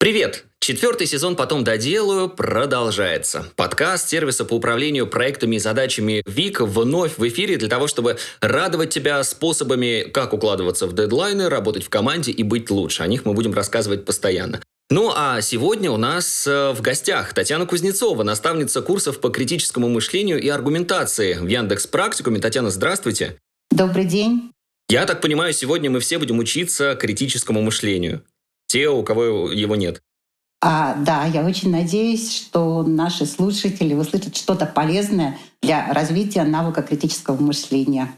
Привет! Четвертый сезон «Потом доделаю» продолжается. Подкаст сервиса по управлению проектами и задачами ВИК вновь в эфире для того, чтобы радовать тебя способами, как укладываться в дедлайны, работать в команде и быть лучше. О них мы будем рассказывать постоянно. Ну а сегодня у нас э, в гостях Татьяна Кузнецова, наставница курсов по критическому мышлению и аргументации в Яндекс Практикуме. Татьяна, здравствуйте. Добрый день. Я так понимаю, сегодня мы все будем учиться критическому мышлению. Те, у кого его нет. А, да, я очень надеюсь, что наши слушатели услышат что-то полезное для развития навыка критического мышления.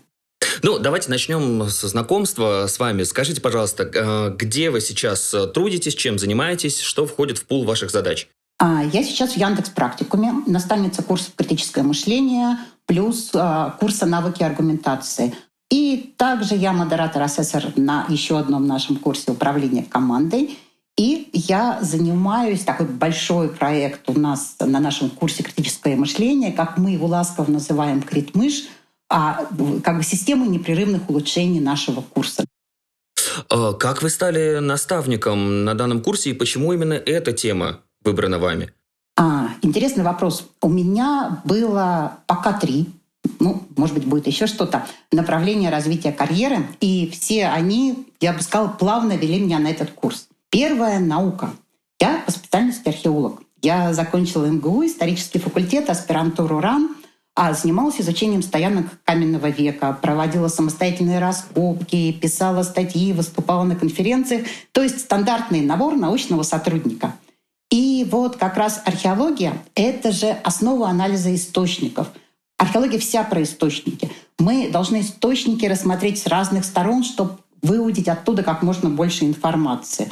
Ну, давайте начнем со знакомства с вами. Скажите, пожалуйста, э, где вы сейчас трудитесь, чем занимаетесь, что входит в пул ваших задач? А, я сейчас в Яндекс Практикуме, наставница курсов критическое мышление плюс а, курса навыки аргументации. И также я модератор-ассессор на еще одном нашем курсе управления командой. И я занимаюсь, такой большой проект у нас на нашем курсе «Критическое мышление», как мы его ласково называем «Критмыш», а как бы системы непрерывных улучшений нашего курса. А как вы стали наставником на данном курсе и почему именно эта тема выбрана вами? А, интересный вопрос. У меня было пока три ну, может быть, будет еще что-то, направление развития карьеры. И все они, я бы сказала, плавно вели меня на этот курс. Первое — наука. Я по специальности археолог. Я закончила МГУ, исторический факультет, аспирантуру РАН, а занималась изучением стоянок каменного века, проводила самостоятельные раскопки, писала статьи, выступала на конференциях. То есть стандартный набор научного сотрудника. И вот как раз археология — это же основа анализа источников — Археология вся про источники. Мы должны источники рассмотреть с разных сторон, чтобы выудить оттуда как можно больше информации.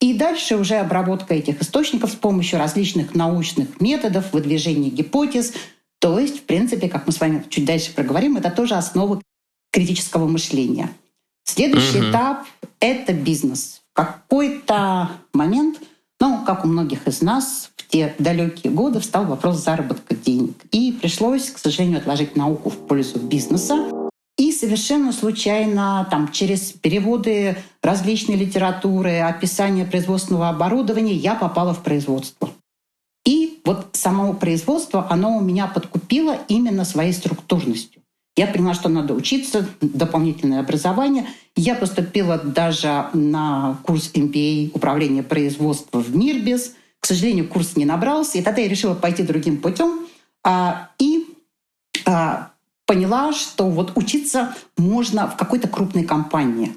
И дальше уже обработка этих источников с помощью различных научных методов, выдвижения гипотез. То есть, в принципе, как мы с вами чуть дальше проговорим, это тоже основа критического мышления. Следующий угу. этап — это бизнес. В какой-то момент, ну, как у многих из нас, те далекие годы встал вопрос заработка денег. И пришлось, к сожалению, отложить науку в пользу бизнеса. И совершенно случайно там, через переводы различной литературы, описание производственного оборудования я попала в производство. И вот само производство, оно у меня подкупило именно своей структурностью. Я поняла, что надо учиться, дополнительное образование. Я поступила даже на курс MBA управления производства в Мирбис. К сожалению, курс не набрался, и тогда я решила пойти другим путем а, и а, поняла, что вот учиться можно в какой-то крупной компании.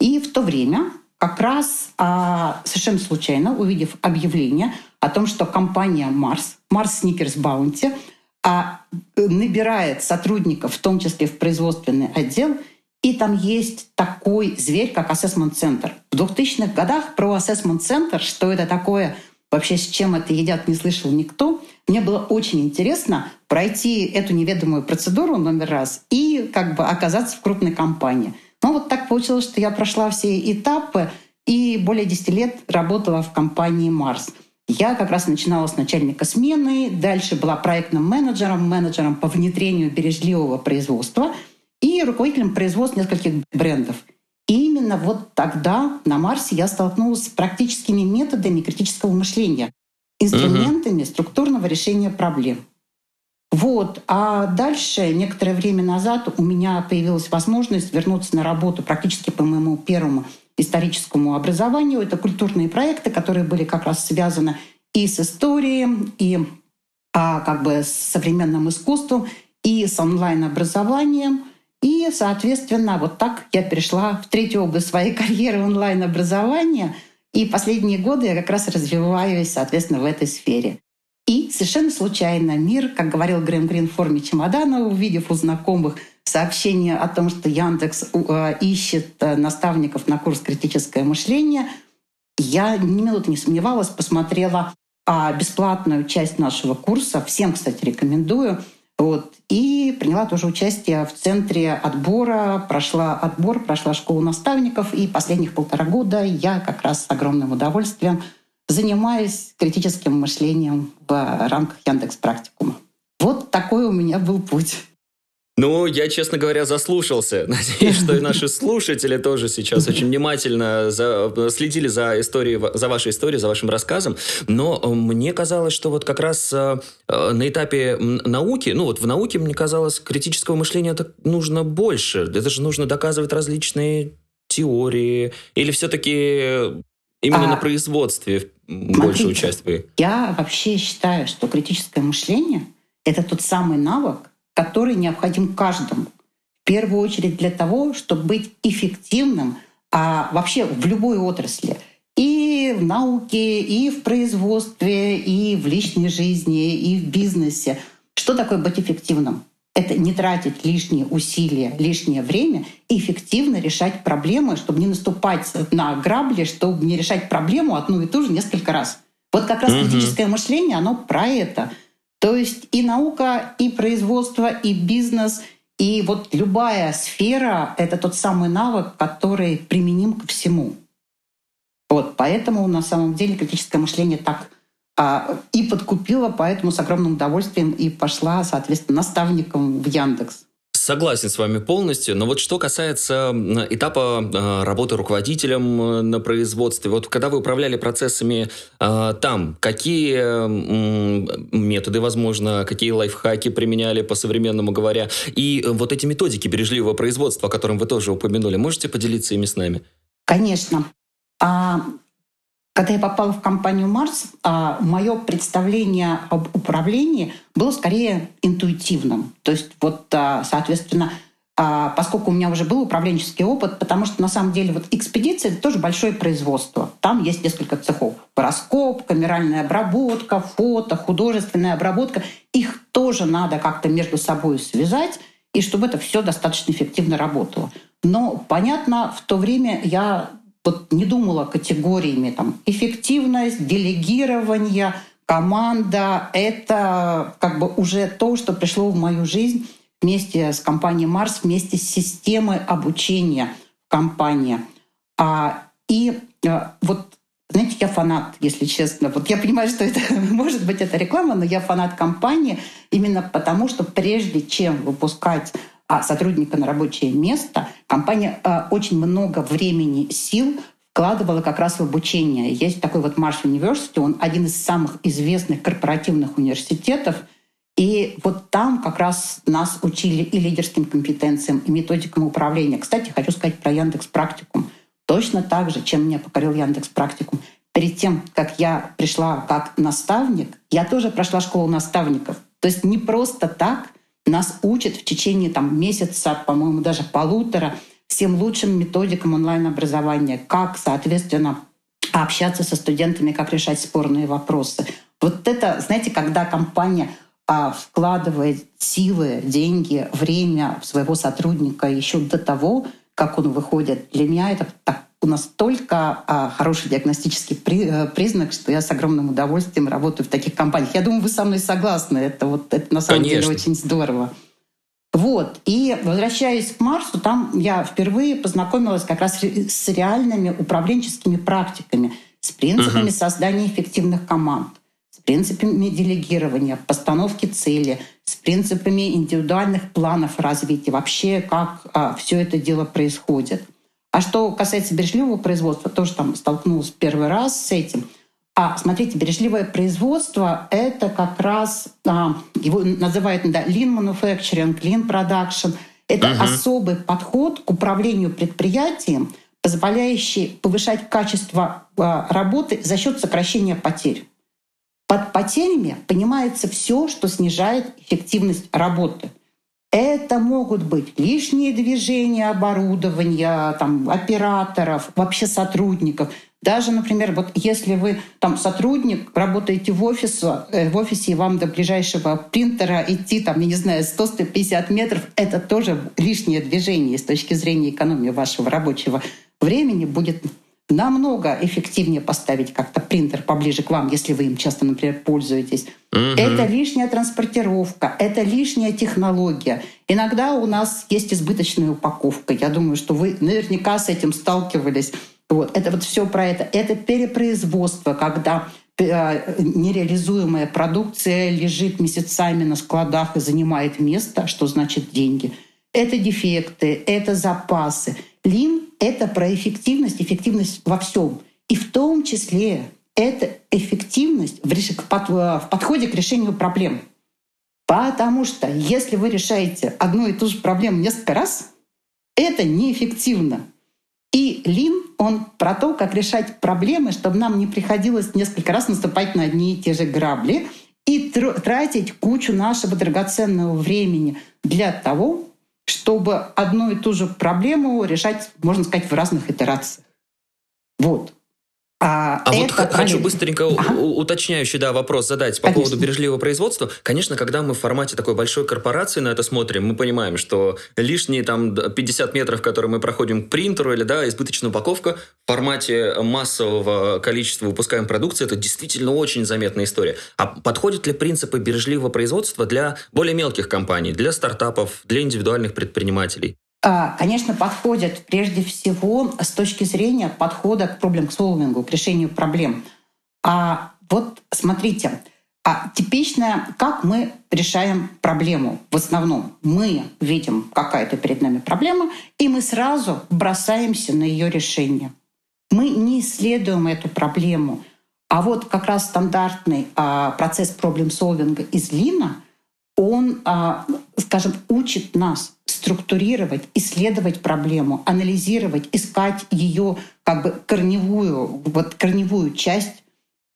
И в то время как раз а, совершенно случайно, увидев объявление о том, что компания Mars, Mars Snickers Bounty, а, набирает сотрудников, в том числе в производственный отдел, и там есть такой зверь, как ассессмент-центр. В 2000-х годах про ассессмент-центр, что это такое, вообще с чем это едят, не слышал никто. Мне было очень интересно пройти эту неведомую процедуру номер раз и как бы оказаться в крупной компании. Но вот так получилось, что я прошла все этапы и более 10 лет работала в компании «Марс». Я как раз начинала с начальника смены, дальше была проектным менеджером, менеджером по внедрению бережливого производства — и руководителем производства нескольких брендов. И именно вот тогда на Марсе я столкнулась с практическими методами критического мышления, инструментами угу. структурного решения проблем. Вот. А дальше, некоторое время назад, у меня появилась возможность вернуться на работу практически по моему первому историческому образованию. Это культурные проекты, которые были как раз связаны и с историей, и а, как бы с современным искусством, и с онлайн-образованием — и, соответственно, вот так я перешла в третью область своей карьеры онлайн-образования. И последние годы я как раз развиваюсь, соответственно, в этой сфере. И совершенно случайно мир, как говорил Грэм Грин в форме чемодана, увидев у знакомых сообщение о том, что Яндекс э, ищет э, наставников на курс «Критическое мышление», я ни минуты не сомневалась, посмотрела а, бесплатную часть нашего курса. Всем, кстати, рекомендую — вот. И приняла тоже участие в центре отбора, прошла отбор, прошла школу наставников, и последних полтора года я как раз с огромным удовольствием занимаюсь критическим мышлением в рамках Яндекс Практикума. Вот такой у меня был путь. Ну, я, честно говоря, заслушался. Надеюсь, что и наши слушатели тоже сейчас очень внимательно за, следили за историей, за вашей историей, за вашим рассказом. Но э, мне казалось, что вот как раз э, э, на этапе науки, ну вот в науке, мне казалось, критического мышления это нужно больше. Это же нужно доказывать различные теории. Или все-таки именно а, на производстве смотрите, больше участвуете? Я вообще считаю, что критическое мышление — это тот самый навык, который необходим каждому. В первую очередь для того, чтобы быть эффективным а вообще в любой отрасли. И в науке, и в производстве, и в личной жизни, и в бизнесе. Что такое быть эффективным? Это не тратить лишние усилия, лишнее время и эффективно решать проблемы, чтобы не наступать на грабли, чтобы не решать проблему одну и ту же несколько раз. Вот как раз угу. критическое мышление, оно про это — то есть и наука, и производство, и бизнес, и вот любая сфера — это тот самый навык, который применим ко всему. Вот, поэтому на самом деле критическое мышление так а, и подкупило, поэтому с огромным удовольствием и пошла, соответственно, наставником в Яндекс. Согласен с вами полностью, но вот что касается этапа э, работы руководителем э, на производстве, вот когда вы управляли процессами э, там, какие методы, возможно, какие лайфхаки применяли по-современному говоря, и вот эти методики бережливого производства, о котором вы тоже упомянули, можете поделиться ими с нами? Конечно. А когда я попала в компанию «Марс», а, мое представление об управлении было скорее интуитивным. То есть вот, а, соответственно, а, поскольку у меня уже был управленческий опыт, потому что на самом деле вот экспедиция — это тоже большое производство. Там есть несколько цехов. Раскоп, камеральная обработка, фото, художественная обработка. Их тоже надо как-то между собой связать, и чтобы это все достаточно эффективно работало. Но, понятно, в то время я вот не думала категориями там эффективность, делегирование, команда. Это как бы уже то, что пришло в мою жизнь вместе с компанией Марс, вместе с системой обучения компании. А, и а, вот знаете, я фанат, если честно. Вот я понимаю, что это может быть это реклама, но я фанат компании именно потому, что прежде чем выпускать а сотрудника на рабочее место, компания а, очень много времени, сил вкладывала как раз в обучение. Есть такой вот Марш University, он один из самых известных корпоративных университетов, и вот там как раз нас учили и лидерским компетенциям, и методикам управления. Кстати, хочу сказать про Яндекс Практикум. Точно так же, чем меня покорил Яндекс Практикум. Перед тем, как я пришла как наставник, я тоже прошла школу наставников. То есть не просто так нас учат в течение там, месяца, по-моему, даже полутора, всем лучшим методикам онлайн-образования, как, соответственно, общаться со студентами, как решать спорные вопросы. Вот это, знаете, когда компания а, вкладывает силы, деньги, время своего сотрудника еще до того, как он выходит, для меня это так у нас только а, хороший диагностический при, а, признак, что я с огромным удовольствием работаю в таких компаниях. Я думаю, вы со мной согласны. Это вот это на самом Конечно. деле очень здорово. Вот. И возвращаясь к Марсу, там я впервые познакомилась как раз с реальными управленческими практиками, с принципами uh-huh. создания эффективных команд, с принципами делегирования, постановки цели, с принципами индивидуальных планов развития, вообще как а, все это дело происходит. А что касается бережливого производства, тоже там столкнулась первый раз с этим. А смотрите, бережливое производство — это как раз, а, его называют да, lean manufacturing, lean production. Это uh-huh. особый подход к управлению предприятием, позволяющий повышать качество а, работы за счет сокращения потерь. Под потерями понимается все, что снижает эффективность работы — это могут быть лишние движения оборудования, там, операторов, вообще сотрудников. Даже, например, вот если вы там сотрудник, работаете в офисе, э, в офисе и вам до ближайшего принтера идти, там, я не знаю, 100-150 метров, это тоже лишнее движение с точки зрения экономии вашего рабочего времени будет намного эффективнее поставить как-то принтер поближе к вам, если вы им часто, например, пользуетесь. Угу. Это лишняя транспортировка, это лишняя технология. Иногда у нас есть избыточная упаковка. Я думаю, что вы наверняка с этим сталкивались. Вот. Это вот все про это. Это перепроизводство, когда э, нереализуемая продукция лежит месяцами на складах и занимает место, что значит деньги. Это дефекты, это запасы. Лин — это про эффективность, эффективность во всем. И в том числе это эффективность в подходе к решению проблем. Потому что если вы решаете одну и ту же проблему несколько раз, это неэффективно. И лин, он про то, как решать проблемы, чтобы нам не приходилось несколько раз наступать на одни и те же грабли и тратить кучу нашего драгоценного времени для того, чтобы одну и ту же проблему решать, можно сказать, в разных итерациях. Вот. А, а вот хочу быстренько ага. уточняющий да, вопрос задать по Конечно. поводу бережливого производства. Конечно, когда мы в формате такой большой корпорации на это смотрим, мы понимаем, что лишние там 50 метров, которые мы проходим к принтеру или да, избыточная упаковка в формате массового количества выпускаемой продукции, это действительно очень заметная история. А подходят ли принципы бережливого производства для более мелких компаний, для стартапов, для индивидуальных предпринимателей? А, конечно, подходят прежде всего с точки зрения подхода к проблем-солвингу, к решению проблем. А вот смотрите, а типично, как мы решаем проблему в основном. Мы видим какая-то перед нами проблема, и мы сразу бросаемся на ее решение. Мы не исследуем эту проблему. А вот как раз стандартный а, процесс проблем-солвинга из Лина, он, а, скажем, учит нас структурировать, исследовать проблему, анализировать, искать ее как бы корневую, вот корневую часть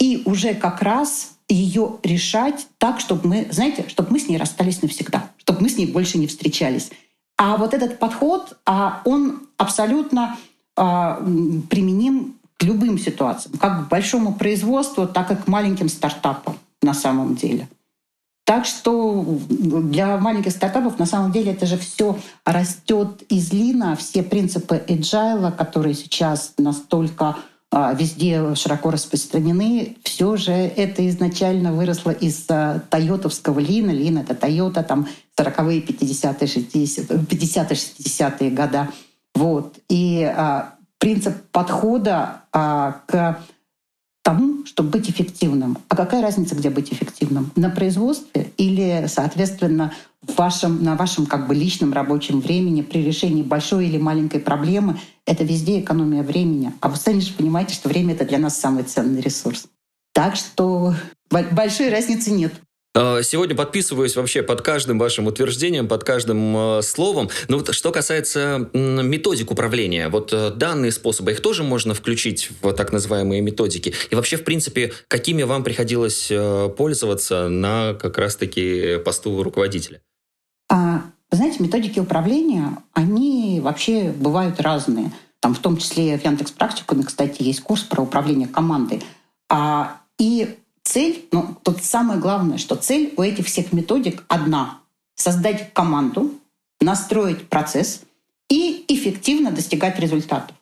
и уже как раз ее решать так, чтобы мы, знаете, чтобы мы с ней расстались навсегда, чтобы мы с ней больше не встречались. А вот этот подход, а он абсолютно а, применим к любым ситуациям, как к большому производству, так и к маленьким стартапам на самом деле. Так что для маленьких стартапов на самом деле это же все растет из лина, все принципы agile, которые сейчас настолько а, везде широко распространены, все же это изначально выросло из а, тойотовского лина. Лин — это Тойота, там 40-е, 50-е, 60-е, 50-60-е года. Вот. И а, принцип подхода а, к тому, чтобы быть эффективным. А какая разница, где быть эффективным? На производстве или, соответственно, в вашем, на вашем как бы личном рабочем времени при решении большой или маленькой проблемы? Это везде экономия времени. А вы сами же понимаете, что время — это для нас самый ценный ресурс. Так что большой разницы нет. А, сегодня подписываюсь вообще под каждым вашим утверждением, под каждым э, словом. Но вот что касается методик управления, вот э, данные способы, их тоже можно включить в так называемые методики. И вообще, в принципе, какими вам приходилось э, пользоваться на как раз-таки посту руководителя? А, знаете, методики управления, они вообще бывают разные. Там в том числе в Яндекс Практикуме, кстати, есть курс про управление командой. А, и Цель, ну, тут самое главное, что цель у этих всех методик одна — создать команду, настроить процесс и эффективно достигать результатов.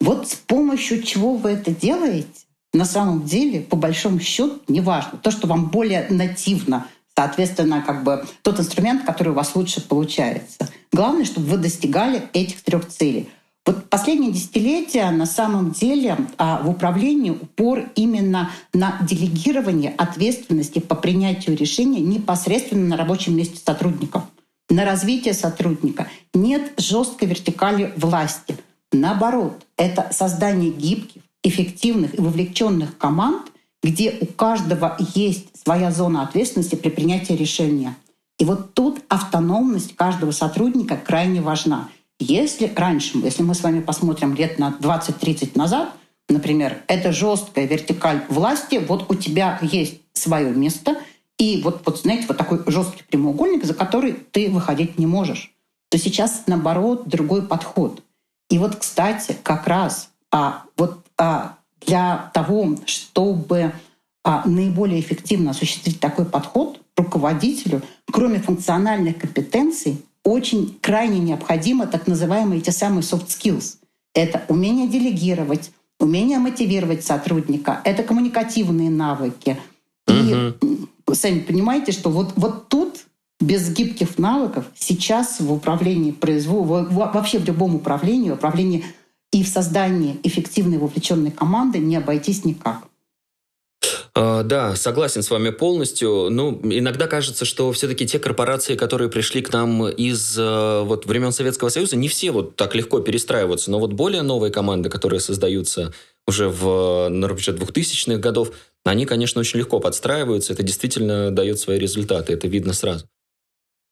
Вот с помощью чего вы это делаете, на самом деле, по большому счету, неважно. То, что вам более нативно, соответственно, как бы тот инструмент, который у вас лучше получается. Главное, чтобы вы достигали этих трех целей — вот последние десятилетия на самом деле а, в управлении упор именно на делегирование ответственности по принятию решения непосредственно на рабочем месте сотрудников, на развитие сотрудника. Нет жесткой вертикали власти. Наоборот, это создание гибких, эффективных и вовлеченных команд, где у каждого есть своя зона ответственности при принятии решения. И вот тут автономность каждого сотрудника крайне важна. Если раньше, если мы с вами посмотрим лет на 20-30 назад, например, это жесткая вертикаль власти, вот у тебя есть свое место, и вот, вот знаете, вот такой жесткий прямоугольник, за который ты выходить не можешь, то сейчас, наоборот, другой подход. И вот, кстати, как раз а, вот а, для того, чтобы а, наиболее эффективно осуществить такой подход руководителю, кроме функциональных компетенций, очень крайне необходимо так называемые те самые soft skills. Это умение делегировать, умение мотивировать сотрудника, это коммуникативные навыки. И угу. сами понимаете, что вот, вот тут без гибких навыков сейчас в управлении производством, вообще в любом управлении, управлении и в создании эффективной вовлеченной команды не обойтись никак. А, да, согласен с вами полностью. Ну, иногда кажется, что все-таки те корпорации, которые пришли к нам из э, вот времен Советского Союза, не все вот так легко перестраиваются, но вот более новые команды, которые создаются уже в, на рубеже 2000-х годов, они, конечно, очень легко подстраиваются. Это действительно дает свои результаты. Это видно сразу.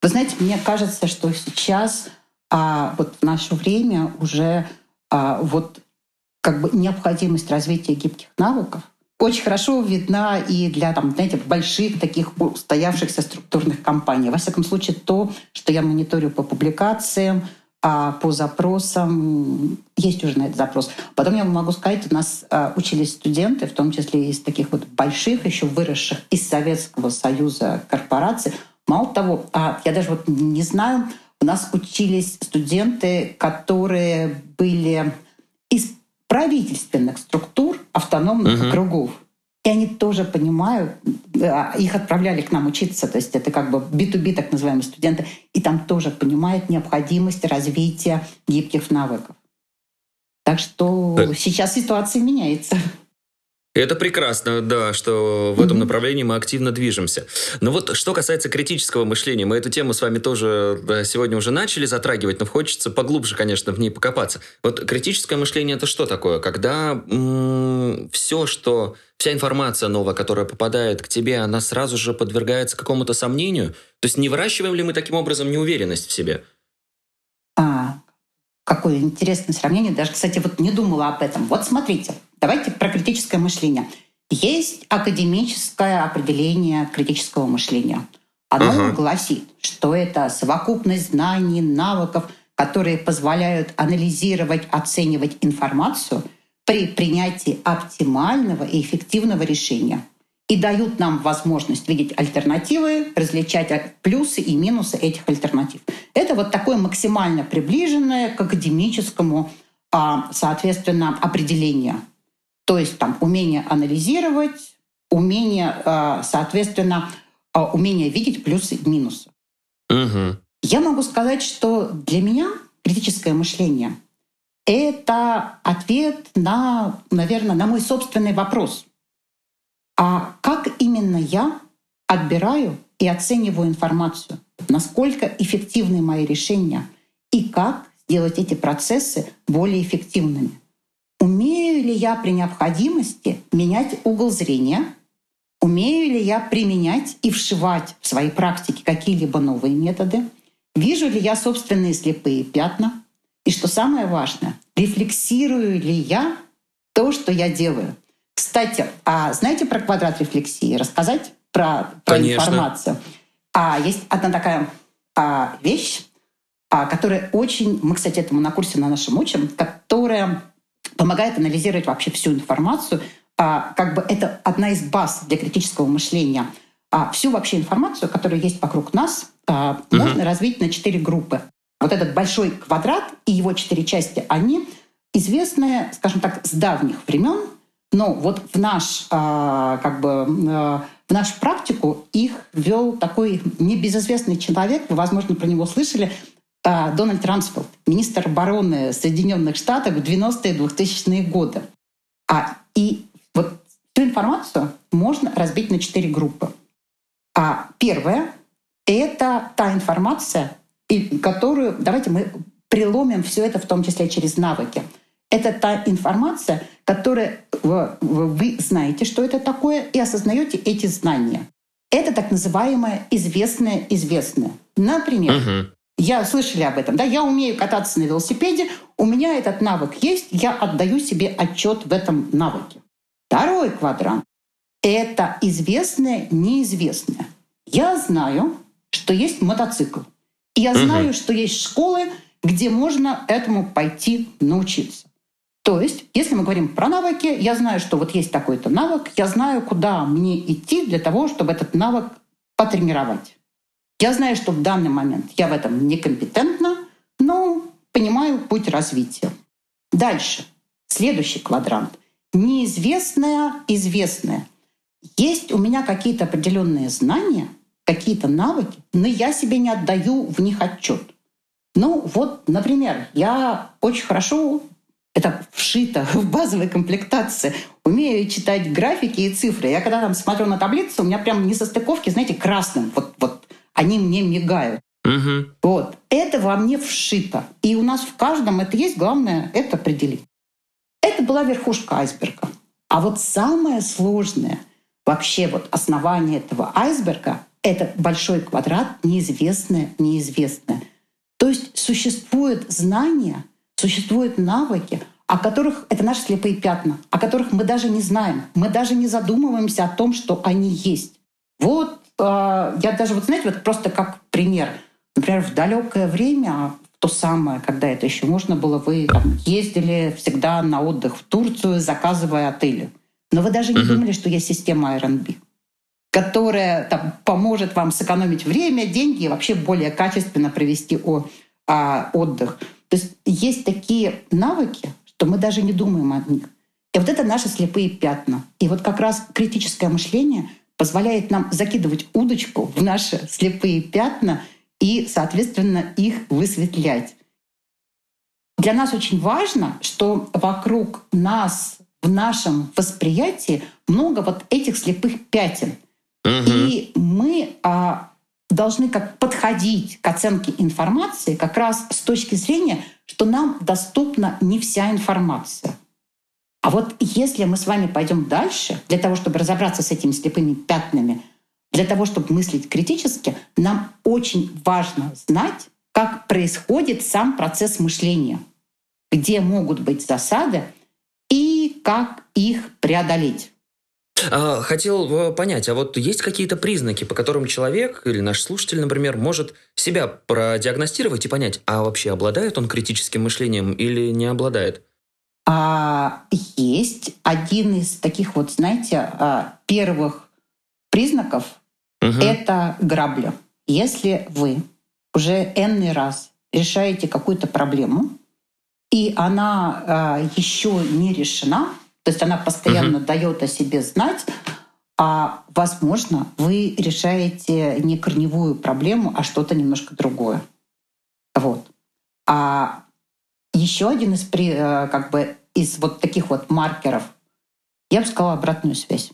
Вы знаете, мне кажется, что сейчас, а, вот в наше время уже а, вот как бы необходимость развития гибких навыков очень хорошо видна и для, там, знаете, больших таких устоявшихся структурных компаний. Во всяком случае, то, что я мониторю по публикациям, а по запросам есть уже на этот запрос. Потом я могу сказать, у нас а, учились студенты, в том числе из таких вот больших, еще выросших из Советского Союза корпораций. Мало того, а, я даже вот не знаю, у нас учились студенты, которые были из правительственных структур автономных угу. округов. И они тоже понимают, их отправляли к нам учиться, то есть это как бы B2B, так называемые студенты, и там тоже понимают необходимость развития гибких навыков. Так что так. сейчас ситуация меняется. Это прекрасно, да, что в этом направлении мы активно движемся. Но вот что касается критического мышления, мы эту тему с вами тоже да, сегодня уже начали затрагивать, но хочется поглубже, конечно, в ней покопаться. Вот критическое мышление это что такое? Когда м- все, что вся информация новая, которая попадает к тебе, она сразу же подвергается какому-то сомнению? То есть не выращиваем ли мы таким образом неуверенность в себе? А, какое интересное сравнение. Даже, кстати, вот не думала об этом. Вот смотрите, Давайте про критическое мышление. Есть академическое определение критического мышления. Оно uh-huh. гласит, что это совокупность знаний, навыков, которые позволяют анализировать, оценивать информацию при принятии оптимального и эффективного решения и дают нам возможность видеть альтернативы, различать плюсы и минусы этих альтернатив. Это вот такое максимально приближенное к академическому, а, соответственно, определение то есть там умение анализировать, умение, э, соответственно, э, умение видеть плюсы и минусы. Угу. Я могу сказать, что для меня критическое мышление — это ответ на, наверное, на мой собственный вопрос. А как именно я отбираю и оцениваю информацию? Насколько эффективны мои решения? И как сделать эти процессы более эффективными? Умею ли я при необходимости менять угол зрения? Умею ли я применять и вшивать в свои практики какие-либо новые методы? Вижу ли я собственные слепые пятна? И что самое важное, рефлексирую ли я то, что я делаю? Кстати, а знаете про квадрат рефлексии? Рассказать про, про информацию? А, есть одна такая а, вещь, а, которая очень... Мы, кстати, этому на курсе на нашем учим, которая помогает анализировать вообще всю информацию. А, как бы это одна из баз для критического мышления. А всю вообще информацию, которая есть вокруг нас, а, угу. можно развить на четыре группы. Вот этот большой квадрат и его четыре части, они известны, скажем так, с давних времен, но вот в наш, а, как бы, а, в нашу практику их вел такой небезызвестный человек, вы, возможно, про него слышали, Дональд Рамсфелд, министр обороны Соединенных Штатов в 90-е 2000-е годы. А, и вот эту информацию можно разбить на четыре группы. А первая — это та информация, которую, давайте мы приломим все это в том числе через навыки. Это та информация, которая вы, знаете, что это такое, и осознаете эти знания. Это так называемое известное известное. Например, угу. Я слышали об этом, да, я умею кататься на велосипеде, у меня этот навык есть, я отдаю себе отчет в этом навыке. Второй квадрант — это известное, неизвестное. Я знаю, что есть мотоцикл. И я знаю, угу. что есть школы, где можно этому пойти научиться. То есть, если мы говорим про навыки, я знаю, что вот есть такой-то навык, я знаю, куда мне идти для того, чтобы этот навык потренировать. Я знаю, что в данный момент я в этом некомпетентна, но понимаю путь развития. Дальше. Следующий квадрант. Неизвестное, известное. Есть у меня какие-то определенные знания, какие-то навыки, но я себе не отдаю в них отчет. Ну вот, например, я очень хорошо Это вшито в базовой комплектации. Умею читать графики и цифры. Я когда там смотрю на таблицу, у меня прям не состыковки, знаете, красным. Вот, вот они мне мигают. Угу. Вот. Это во мне вшито. И у нас в каждом это есть. Главное — это определить. Это была верхушка айсберга. А вот самое сложное, вообще вот основание этого айсберга — это большой квадрат, неизвестное, неизвестное. То есть существуют знания, существуют навыки, о которых это наши слепые пятна, о которых мы даже не знаем. Мы даже не задумываемся о том, что они есть. Вот я даже, вот знаете, вот просто как пример. Например, в далекое время, то самое, когда это еще можно было, вы там, ездили всегда на отдых в Турцию, заказывая отели. Но вы даже не uh-huh. думали, что есть система R&B, которая там, поможет вам сэкономить время, деньги и вообще более качественно провести о, а, отдых. То есть есть такие навыки, что мы даже не думаем о них. И вот это наши слепые пятна. И вот как раз критическое мышление позволяет нам закидывать удочку в наши слепые пятна и, соответственно, их высветлять. Для нас очень важно, что вокруг нас, в нашем восприятии много вот этих слепых пятен. Угу. И мы а, должны как подходить к оценке информации как раз с точки зрения, что нам доступна не вся информация. А вот если мы с вами пойдем дальше, для того, чтобы разобраться с этими слепыми пятнами, для того, чтобы мыслить критически, нам очень важно знать, как происходит сам процесс мышления, где могут быть засады и как их преодолеть. А, хотел э, понять, а вот есть какие-то признаки, по которым человек или наш слушатель, например, может себя продиагностировать и понять, а вообще обладает он критическим мышлением или не обладает? А, есть один из таких вот, знаете, а, первых признаков угу. это грабля. Если вы уже энный раз решаете какую-то проблему, и она а, еще не решена, то есть она постоянно угу. дает о себе знать, а возможно, вы решаете не корневую проблему, а что-то немножко другое. Вот. А еще один из, э, как бы, из вот таких вот маркеров, я бы сказала, обратную связь.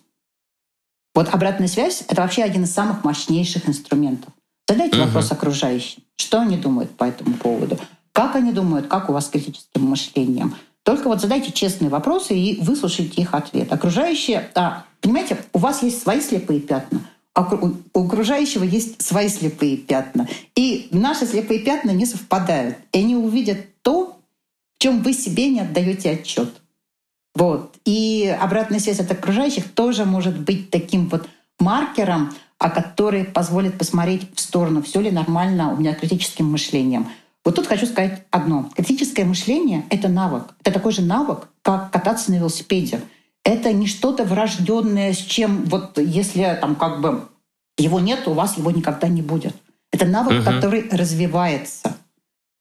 Вот обратная связь — это вообще один из самых мощнейших инструментов. Задайте угу. вопрос окружающим. Что они думают по этому поводу? Как они думают, как у вас с критическим мышлением? Только вот задайте честные вопросы и выслушайте их ответ. Окружающие, а, понимаете, у вас есть свои слепые пятна, у окружающего есть свои слепые пятна. И наши слепые пятна не совпадают. И они увидят то, в чем вы себе не отдаете отчет. Вот. И обратная связь от окружающих тоже может быть таким вот маркером, а который позволит посмотреть в сторону, все ли нормально у меня критическим мышлением. Вот тут хочу сказать одно. Критическое мышление — это навык. Это такой же навык, как кататься на велосипеде. Это не что-то врожденное, с чем вот если там как бы его нет, у вас его никогда не будет. Это навык, угу. который развивается.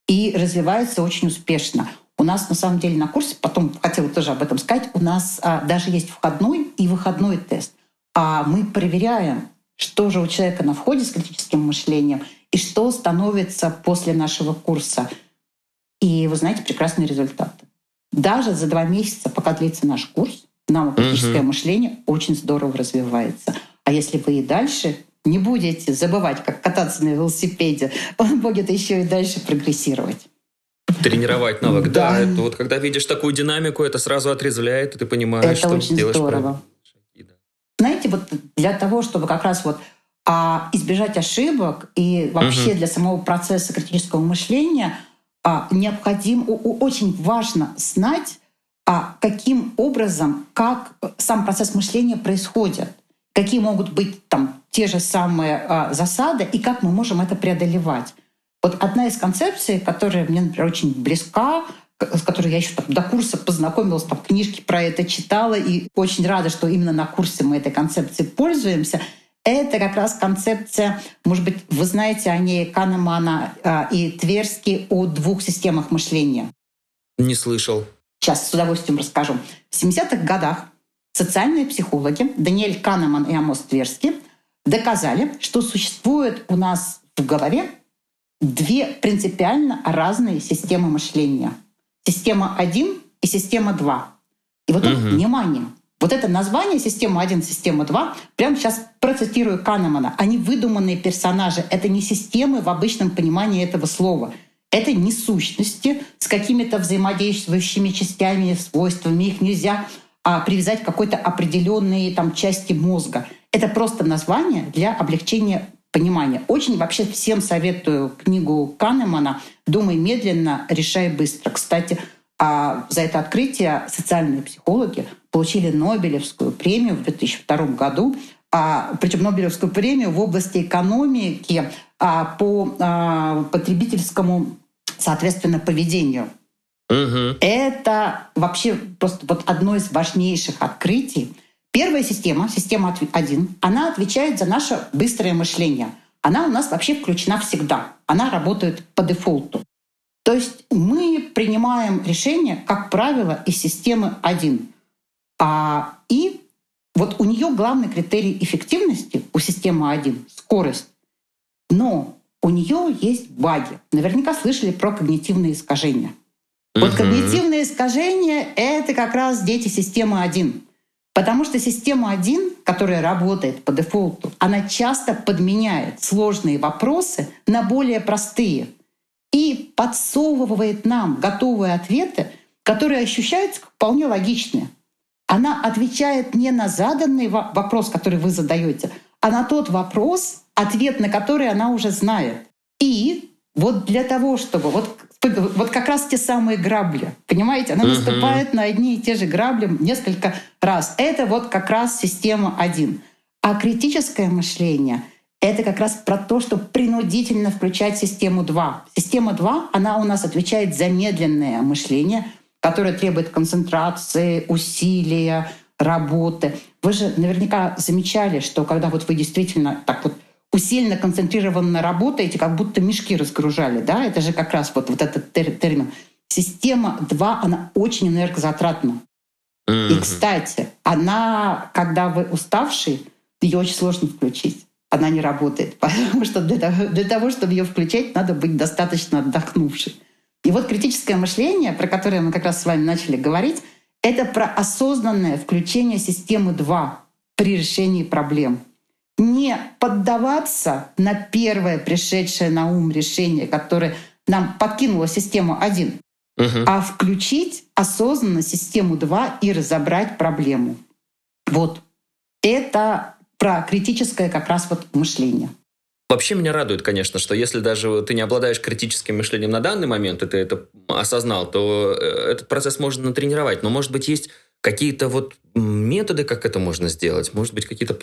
И развивается очень успешно. У нас на самом деле на курсе, потом хотела тоже об этом сказать, у нас а, даже есть входной и выходной тест. А мы проверяем, что же у человека на входе с критическим мышлением — и что становится после нашего курса. И вы знаете, прекрасные результаты. Даже за два месяца, пока длится наш курс, навык-критическое угу. мышление очень здорово развивается. А если вы и дальше не будете забывать, как кататься на велосипеде, он будет еще и дальше прогрессировать. Тренировать навык, да. да. Это вот когда видишь такую динамику, это сразу отрезвляет, и ты понимаешь, это что очень делаешь здорово. Знаете, вот для того, чтобы как раз вот а избежать ошибок и вообще угу. для самого процесса критического мышления а, необходим, очень важно знать, а, каким образом, как сам процесс мышления происходит, какие могут быть там те же самые а, засады и как мы можем это преодолевать. Вот одна из концепций, которая мне, например, очень близка, с которой я еще там, до курса познакомилась, там книжки про это читала, и очень рада, что именно на курсе мы этой концепцией пользуемся — это как раз концепция, может быть, вы знаете о ней Канемана э, и Тверски о двух системах мышления. Не слышал. Сейчас с удовольствием расскажу. В 70-х годах социальные психологи Даниэль Канеман и Амос Тверски доказали, что существует у нас в голове две принципиально разные системы мышления. Система 1 и система 2. И вот тут, угу. внимание, вот это название «Система 1», «Система 2», прямо сейчас процитирую Канемана, они выдуманные персонажи, это не системы в обычном понимании этого слова. Это не сущности с какими-то взаимодействующими частями, свойствами. Их нельзя а, привязать к какой-то определенной там, части мозга. Это просто название для облегчения понимания. Очень вообще всем советую книгу Канемана «Думай медленно, решай быстро». Кстати, а за это открытие социальные психологи получили Нобелевскую премию в 2002 году, а, причем Нобелевскую премию в области экономики а, по а, потребительскому, соответственно, поведению. Угу. Это вообще просто вот одно из важнейших открытий. Первая система, система 1, она отвечает за наше быстрое мышление. Она у нас вообще включена всегда. Она работает по дефолту. То есть мы принимаем решение, как правило, из системы 1. А, и вот у нее главный критерий эффективности у системы 1 — скорость. Но у нее есть баги. Наверняка слышали про когнитивные искажения. Вот когнитивные искажения — это как раз дети системы 1. Потому что система 1, которая работает по дефолту, она часто подменяет сложные вопросы на более простые и подсовывает нам готовые ответы, которые ощущаются вполне логичные она отвечает не на заданный вопрос, который вы задаете, а на тот вопрос, ответ на который она уже знает. И вот для того, чтобы вот вот как раз те самые грабли, понимаете, она uh-huh. наступает на одни и те же грабли несколько раз. Это вот как раз система один. А критическое мышление — это как раз про то, что принудительно включать систему 2. Система 2, она у нас отвечает за медленное мышление — которая требует концентрации, усилия, работы. Вы же наверняка замечали, что когда вот вы действительно так вот усиленно концентрированно работаете, как будто мешки разгружали, да, это же как раз вот, вот этот термин. Система 2, она очень энергозатратна. Mm-hmm. И, кстати, она, когда вы уставший, ее очень сложно включить. Она не работает, потому что для того, для того чтобы ее включать, надо быть достаточно отдохнувшим. И вот критическое мышление, про которое мы как раз с вами начали говорить, это про осознанное включение системы 2 при решении проблем. Не поддаваться на первое пришедшее на ум решение, которое нам подкинула система 1, угу. а включить осознанно систему 2 и разобрать проблему. Вот. Это про критическое как раз вот мышление. Вообще меня радует, конечно, что если даже ты не обладаешь критическим мышлением на данный момент, и ты это осознал, то э, этот процесс можно натренировать. Но, может быть, есть какие-то вот методы, как это можно сделать? Может быть, какие-то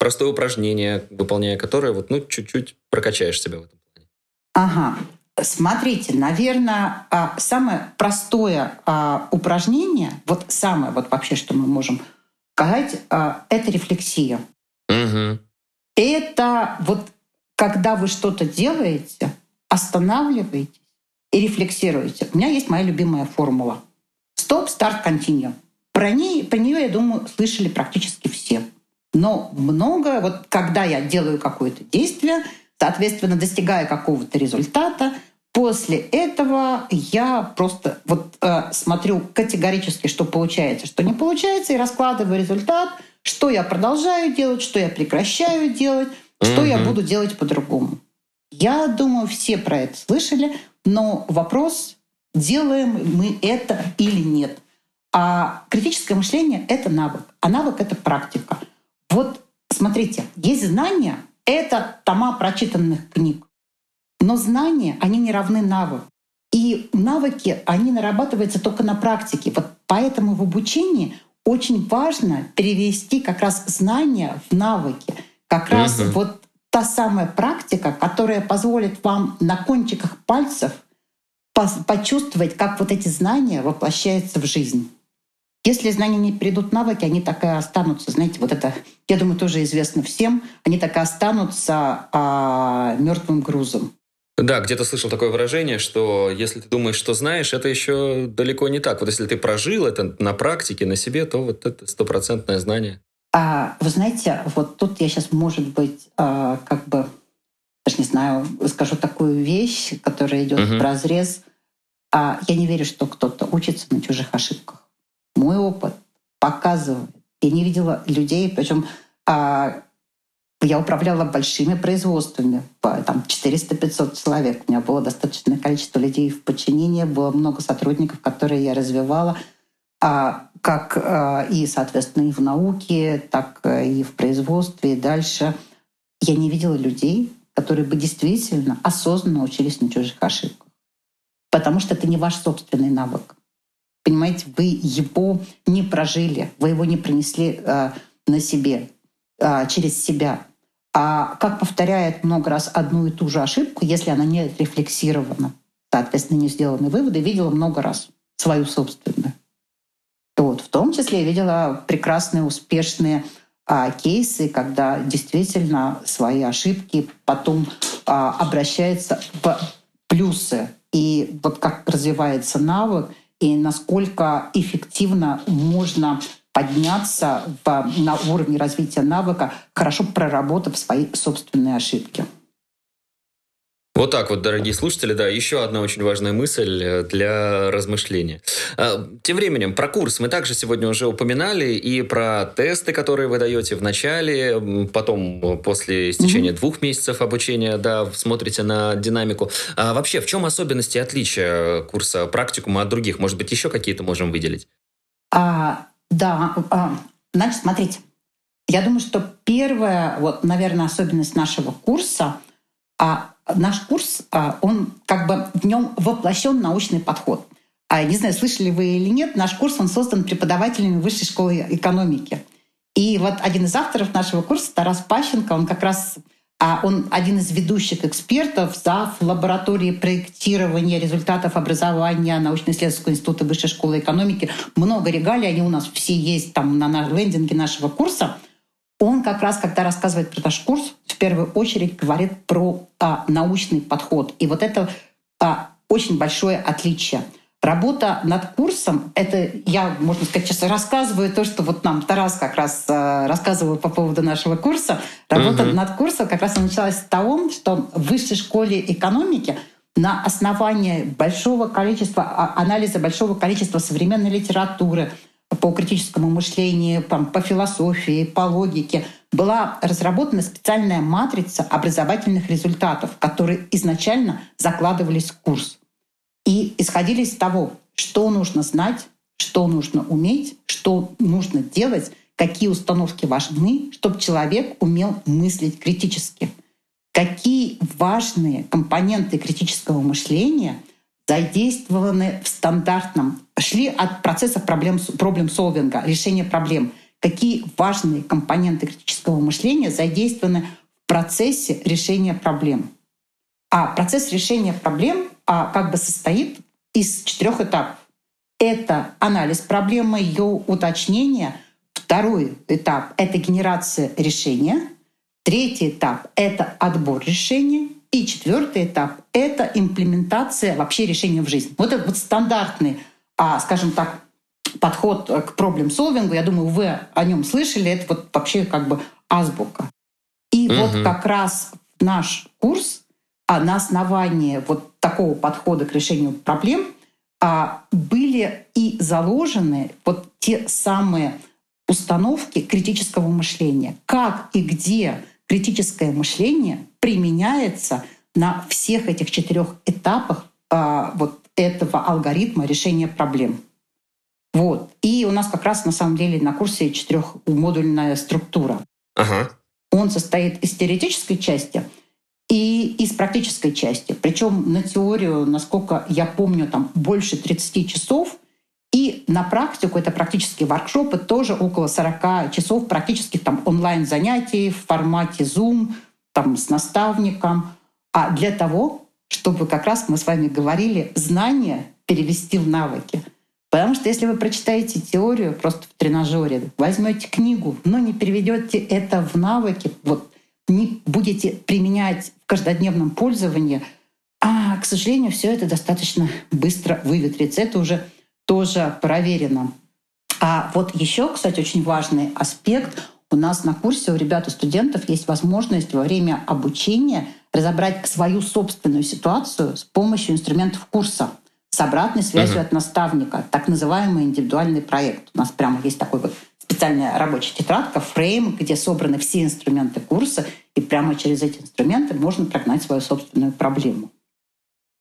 простые упражнения, выполняя которые, вот, ну, чуть-чуть прокачаешь себя в этом плане. Ага. Смотрите, наверное, а, самое простое а, упражнение, вот самое вот вообще, что мы можем сказать, а, это рефлексия. Угу. Это вот когда вы что-то делаете, останавливаетесь и рефлексируете. У меня есть моя любимая формула. Стоп, старт, континью. Про, ней, про нее, я думаю, слышали практически все. Но много, вот когда я делаю какое-то действие, соответственно, достигая какого-то результата, после этого я просто вот э, смотрю категорически, что получается, что не получается, и раскладываю результат, что я продолжаю делать, что я прекращаю делать, что я буду делать по-другому? Я думаю, все про это слышали, но вопрос, делаем мы это или нет. А критическое мышление — это навык, а навык — это практика. Вот смотрите, есть знания — это тома прочитанных книг. Но знания, они не равны навыку. И навыки, они нарабатываются только на практике. Вот поэтому в обучении очень важно перевести как раз знания в навыки — как угу. раз вот та самая практика, которая позволит вам на кончиках пальцев почувствовать, как вот эти знания воплощаются в жизнь. Если знания не придут навыки, они так и останутся. Знаете, вот это, я думаю, тоже известно всем. Они так и останутся а, мертвым грузом. Да, где-то слышал такое выражение, что если ты думаешь, что знаешь, это еще далеко не так. Вот если ты прожил это на практике, на себе, то вот это стопроцентное знание. А вы знаете, вот тут я сейчас, может быть, а, как бы, даже не знаю, скажу такую вещь, которая идет uh-huh. в разрез А я не верю, что кто-то учится на чужих ошибках. Мой опыт показывает. Я не видела людей, причем а, я управляла большими производствами, там 400-500 человек. У меня было достаточное количество людей в подчинении, было много сотрудников, которые я развивала, а, как а, и, соответственно, и в науке, так и в производстве, и дальше. Я не видела людей, которые бы действительно осознанно учились на чужих ошибках. Потому что это не ваш собственный навык. Понимаете, вы его не прожили, вы его не принесли э, на себе, э, через себя. А как повторяет много раз одну и ту же ошибку, если она не рефлексирована, соответственно, не сделаны выводы, видела много раз свою собственную. Вот в том числе я видела прекрасные, успешные а, кейсы, когда действительно свои ошибки потом а, обращаются в плюсы. И вот как развивается навык, и насколько эффективно можно подняться в, на уровне развития навыка, хорошо проработав свои собственные ошибки. Вот так вот, дорогие слушатели, да, еще одна очень важная мысль э, для размышления. А, тем временем, про курс мы также сегодня уже упоминали, и про тесты, которые вы даете в начале, потом э, после истечения mm-hmm. двух месяцев обучения, да, смотрите на динамику. А вообще, в чем особенности и отличия курса практикума от других? Может быть, еще какие-то можем выделить? А, да, а, значит, смотрите, я думаю, что первая, вот, наверное, особенность нашего курса — а наш курс, а, он как бы в нем воплощен научный подход. А не знаю, слышали вы или нет, наш курс он создан преподавателями Высшей школы экономики. И вот один из авторов нашего курса, Тарас Пащенко, он как раз а он один из ведущих экспертов за лаборатории проектирования результатов образования научно-исследовательского института Высшей школы экономики. Много регалий, они у нас все есть там на лендинге нашего курса — он как раз, когда рассказывает про наш курс, в первую очередь говорит про а, научный подход. И вот это а, очень большое отличие. Работа над курсом, это я, можно сказать, сейчас рассказываю то, что вот нам Тарас как раз э, рассказывал по поводу нашего курса. Работа uh-huh. над курсом как раз началась с того, что в высшей школе экономики на основании большого количества, а, анализа большого количества современной литературы, по критическому мышлению, по философии, по логике, была разработана специальная матрица образовательных результатов, которые изначально закладывались в курс. И исходили из того, что нужно знать, что нужно уметь, что нужно делать, какие установки важны, чтобы человек умел мыслить критически. Какие важные компоненты критического мышления — задействованы в стандартном, шли от процесса проблем, проблем-солвинга, решения проблем. Какие важные компоненты критического мышления задействованы в процессе решения проблем. А процесс решения проблем а, как бы состоит из четырех этапов. Это анализ проблемы, ее уточнение. Второй этап — это генерация решения. Третий этап — это отбор решения. И четвертый этап — это имплементация вообще решения в жизнь. Вот этот вот стандартный, а, скажем так, подход к проблем-солвингу, я думаю, вы о нем слышали, это вот вообще как бы азбука. И угу. вот как раз наш курс а на основании вот такого подхода к решению проблем а, были и заложены вот те самые установки критического мышления. Как и где критическое мышление применяется на всех этих четырех этапах а, вот этого алгоритма решения проблем. Вот. И у нас как раз на самом деле на курсе четырехмодульная структура. Ага. Он состоит из теоретической части и из практической части. Причем на теорию, насколько я помню, там больше 30 часов — и на практику, это практические воркшопы, тоже около 40 часов практических там онлайн-занятий в формате Zoom, там с наставником. А для того, чтобы как раз мы с вами говорили, знания перевести в навыки. Потому что если вы прочитаете теорию просто в тренажере, возьмете книгу, но не переведете это в навыки, вот не будете применять в каждодневном пользовании, а, к сожалению, все это достаточно быстро выветрится. Это уже тоже проверено. А вот еще, кстати, очень важный аспект. У нас на курсе у ребят, у студентов есть возможность во время обучения разобрать свою собственную ситуацию с помощью инструментов курса. с обратной связью uh-huh. от наставника, так называемый индивидуальный проект. У нас прямо есть такой вот специальная рабочая тетрадка, фрейм, где собраны все инструменты курса, и прямо через эти инструменты можно прогнать свою собственную проблему.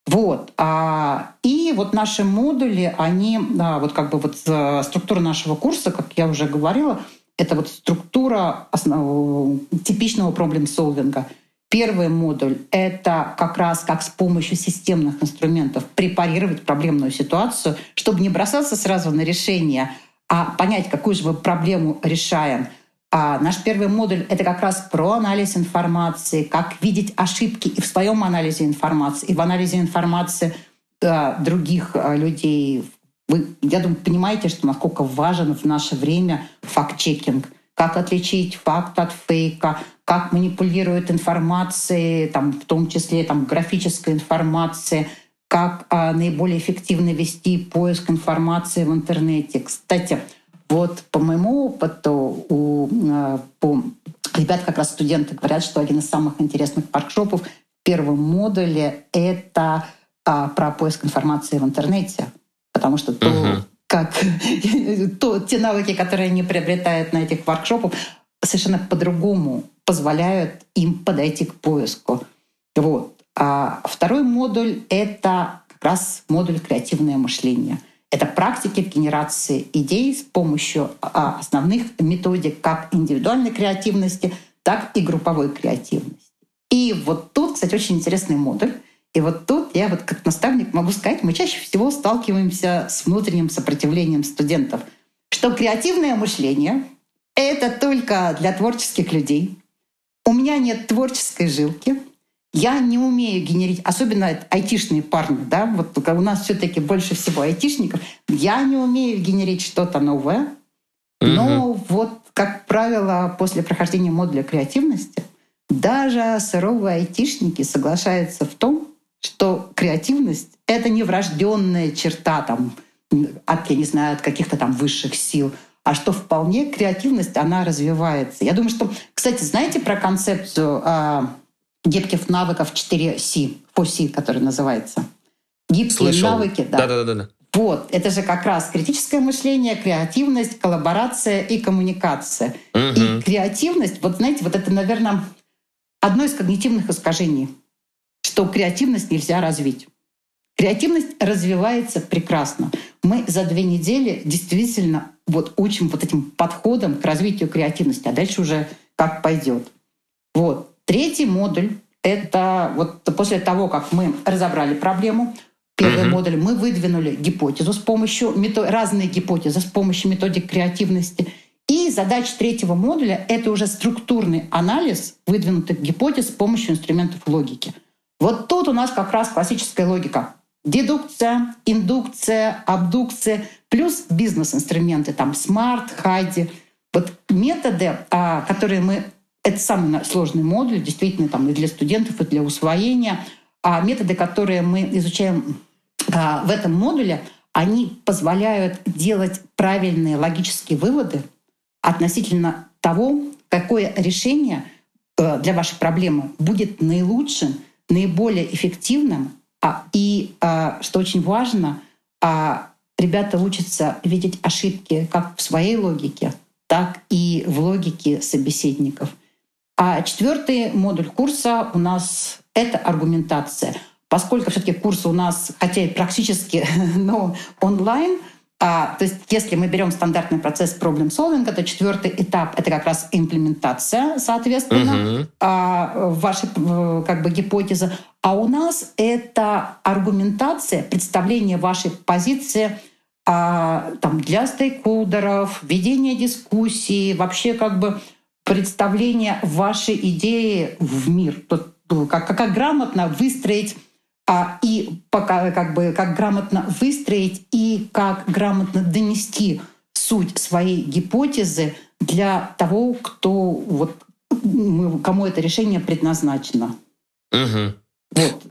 Вот. А, и вот наши модули, они, да, вот как бы вот э, структура нашего курса, как я уже говорила, это вот структура основ... типичного проблем-солвинга. Первый модуль — это как раз как с помощью системных инструментов препарировать проблемную ситуацию, чтобы не бросаться сразу на решение, а понять, какую же мы проблему решаем. А наш первый модуль — это как раз про анализ информации, как видеть ошибки и в своем анализе информации, и в анализе информации э, других э, людей. Вы, я думаю, понимаете, что насколько важен в наше время факт-чекинг, как отличить факт от фейка, как манипулируют информацией, там, в том числе там, графической информации, как а, наиболее эффективно вести поиск информации в интернете. Кстати, вот по моему опыту, у, а, по, ребят, как раз студенты говорят, что один из самых интересных воркшопов в первом модуле — это а, про поиск информации в интернете. Потому что то, uh-huh. как, то, те навыки, которые они приобретают на этих воркшопах, совершенно по-другому позволяют им подойти к поиску. Вот. А второй модуль — это как раз модуль «Креативное мышление». Это практики генерации идей с помощью а, основных методик как индивидуальной креативности, так и групповой креативности. И вот тут, кстати, очень интересный модуль. И вот тут я вот как наставник могу сказать, мы чаще всего сталкиваемся с внутренним сопротивлением студентов, что креативное мышление — это только для творческих людей. У меня нет творческой жилки, я не умею генерить, особенно айтишные парни, да, вот у нас все-таки больше всего айтишников. Я не умею генерить что-то новое, но угу. вот, как правило, после прохождения модуля креативности даже суровые айтишники соглашаются в том, что креативность — это не врожденная черта там, от, я не знаю, от каких-то там высших сил, а что вполне креативность, она развивается. Я думаю, что, кстати, знаете про концепцию а, гибких навыков 4C, 4C, который называется. Гибкие Слышал. навыки, да. Да-да-да. Вот, это же как раз критическое мышление, креативность, коллаборация и коммуникация. Угу. И креативность, вот знаете, вот это, наверное, одно из когнитивных искажений, что креативность нельзя развить. Креативность развивается прекрасно. Мы за две недели действительно вот учим вот этим подходом к развитию креативности, а дальше уже как пойдет. Вот. Третий модуль — это вот после того, как мы разобрали проблему, первый mm-hmm. модуль, мы выдвинули гипотезу с помощью, разные гипотезы с помощью методик креативности. И задача третьего модуля — это уже структурный анализ выдвинутых гипотез с помощью инструментов логики. Вот тут у нас как раз классическая логика. Дедукция, индукция, абдукция, плюс бизнес-инструменты, там, смарт, хайди. Вот методы, а, которые мы это самый сложный модуль, действительно, там и для студентов, и для усвоения. А методы, которые мы изучаем а, в этом модуле, они позволяют делать правильные логические выводы относительно того, какое решение э, для вашей проблемы будет наилучшим, наиболее эффективным. А, и, а, что очень важно, ребята учатся видеть ошибки как в своей логике, так и в логике собеседников. А четвертый модуль курса у нас — это аргументация. Поскольку все-таки курс у нас, хотя и практически, но онлайн, а, то есть если мы берем стандартный процесс проблем солвинга, то четвертый этап — это как раз имплементация, соответственно, uh-huh. а, вашей как бы, гипотезы. А у нас это аргументация, представление вашей позиции а, там, для стейкхолдеров, ведение дискуссии, вообще как бы представление вашей идеи в мир, как, как грамотно выстроить и пока, как бы как грамотно выстроить и как грамотно донести суть своей гипотезы для того, кто вот кому это решение предназначено. Угу. Вот.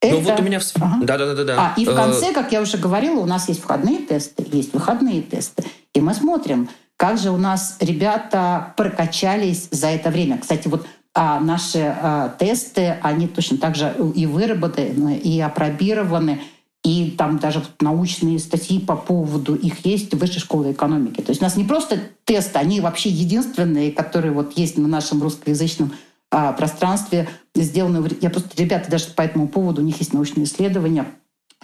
Это... Ну вот у меня... Ага. Да, да, да, да. А, и в конце, как я уже говорила, у нас есть входные тесты, есть выходные тесты. И мы смотрим, как же у нас ребята прокачались за это время? Кстати, вот а наши а, тесты, они точно так же и выработаны, и опробированы. и там даже научные статьи по поводу их есть в Высшей школе экономики. То есть у нас не просто тесты, они вообще единственные, которые вот есть на нашем русскоязычном а, пространстве сделаны. Я просто, ребята, даже по этому поводу, у них есть научные исследования,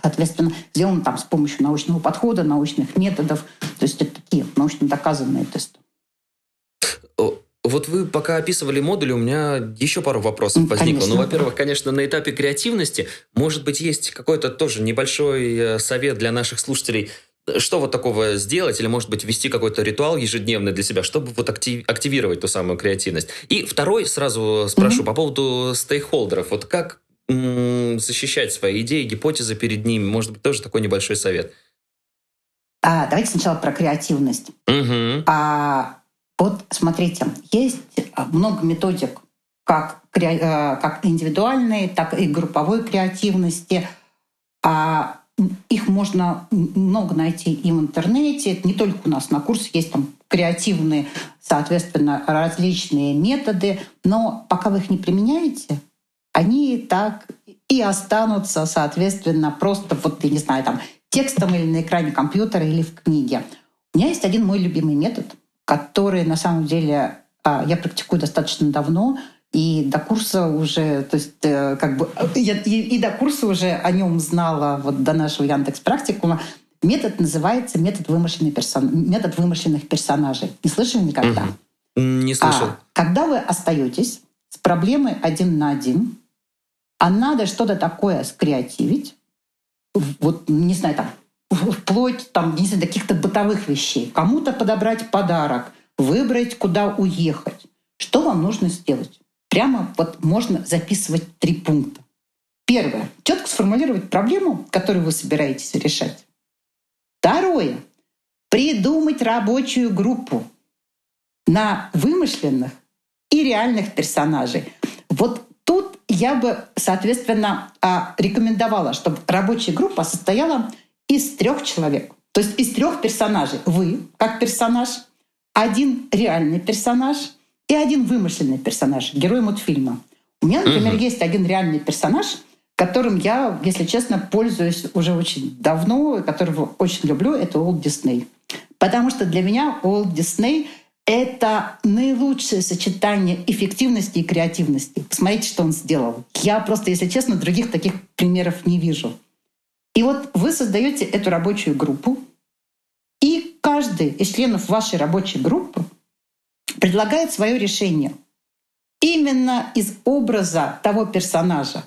соответственно, сделаны там с помощью научного подхода, научных методов. То есть это такие научно доказанные тесты. Вот вы пока описывали модули, у меня еще пару вопросов возникло. Конечно. Ну, во-первых, конечно, на этапе креативности, может быть, есть какой-то тоже небольшой э, совет для наших слушателей, что вот такого сделать, или, может быть, ввести какой-то ритуал ежедневный для себя, чтобы вот актив, активировать ту самую креативность. И второй, сразу спрошу, mm-hmm. по поводу стейкхолдеров. Вот как м- защищать свои идеи, гипотезы перед ними? Может быть, тоже такой небольшой совет. А, давайте сначала про креативность. Mm-hmm. А, вот смотрите, есть много методик, как, э, как индивидуальной, так и групповой креативности. А их можно много найти и в интернете. Не только у нас на курсе есть там креативные, соответственно, различные методы, но пока вы их не применяете, они так и останутся, соответственно, просто вот, я не знаю, там, текстом или на экране компьютера или в книге. У меня есть один мой любимый метод, который на самом деле а, я практикую достаточно давно, и до курса уже, то есть э, как бы я и, и до курса уже о нем знала вот до нашего Яндекс практикума. Метод называется метод, вымышленный персон... метод вымышленных персонажей. Не слышали никогда? Угу. Не слышал. А, когда вы остаетесь с проблемой один на один, а надо что-то такое скреативить, вот, не знаю, там, вплоть там, не знаю, до каких-то бытовых вещей, кому-то подобрать подарок, выбрать, куда уехать. Что вам нужно сделать? прямо вот можно записывать три пункта. Первое. Четко сформулировать проблему, которую вы собираетесь решать. Второе. Придумать рабочую группу на вымышленных и реальных персонажей. Вот тут я бы, соответственно, а, рекомендовала, чтобы рабочая группа состояла из трех человек. То есть из трех персонажей. Вы как персонаж, один реальный персонаж — и один вымышленный персонаж, герой мультфильма. У меня, например, угу. есть один реальный персонаж, которым я, если честно, пользуюсь уже очень давно, которого очень люблю, это Уолт Дисней. Потому что для меня Уолт Дисней — это наилучшее сочетание эффективности и креативности. Посмотрите, что он сделал. Я просто, если честно, других таких примеров не вижу. И вот вы создаете эту рабочую группу, и каждый из членов вашей рабочей группы предлагает свое решение именно из образа того персонажа.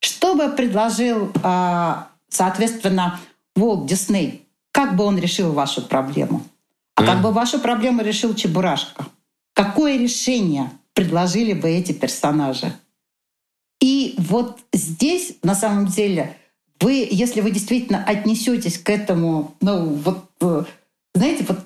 Что бы предложил, а, соответственно, Волт Дисней? Как бы он решил вашу проблему? А как бы вашу проблему решил Чебурашка? Какое решение предложили бы эти персонажи? И вот здесь, на самом деле, вы, если вы действительно отнесетесь к этому, ну вот, э, знаете, вот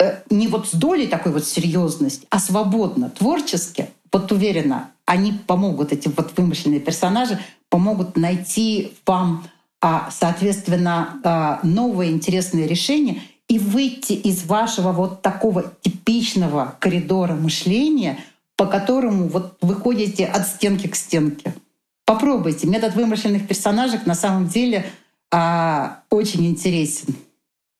Э, не вот с долей такой вот серьезности, а свободно, творчески, вот уверена, они помогут, эти вот вымышленные персонажи, помогут найти вам, а, соответственно, а, новые интересные решения и выйти из вашего вот такого типичного коридора мышления, по которому вот вы ходите от стенки к стенке. Попробуйте. Метод вымышленных персонажей на самом деле а, очень интересен.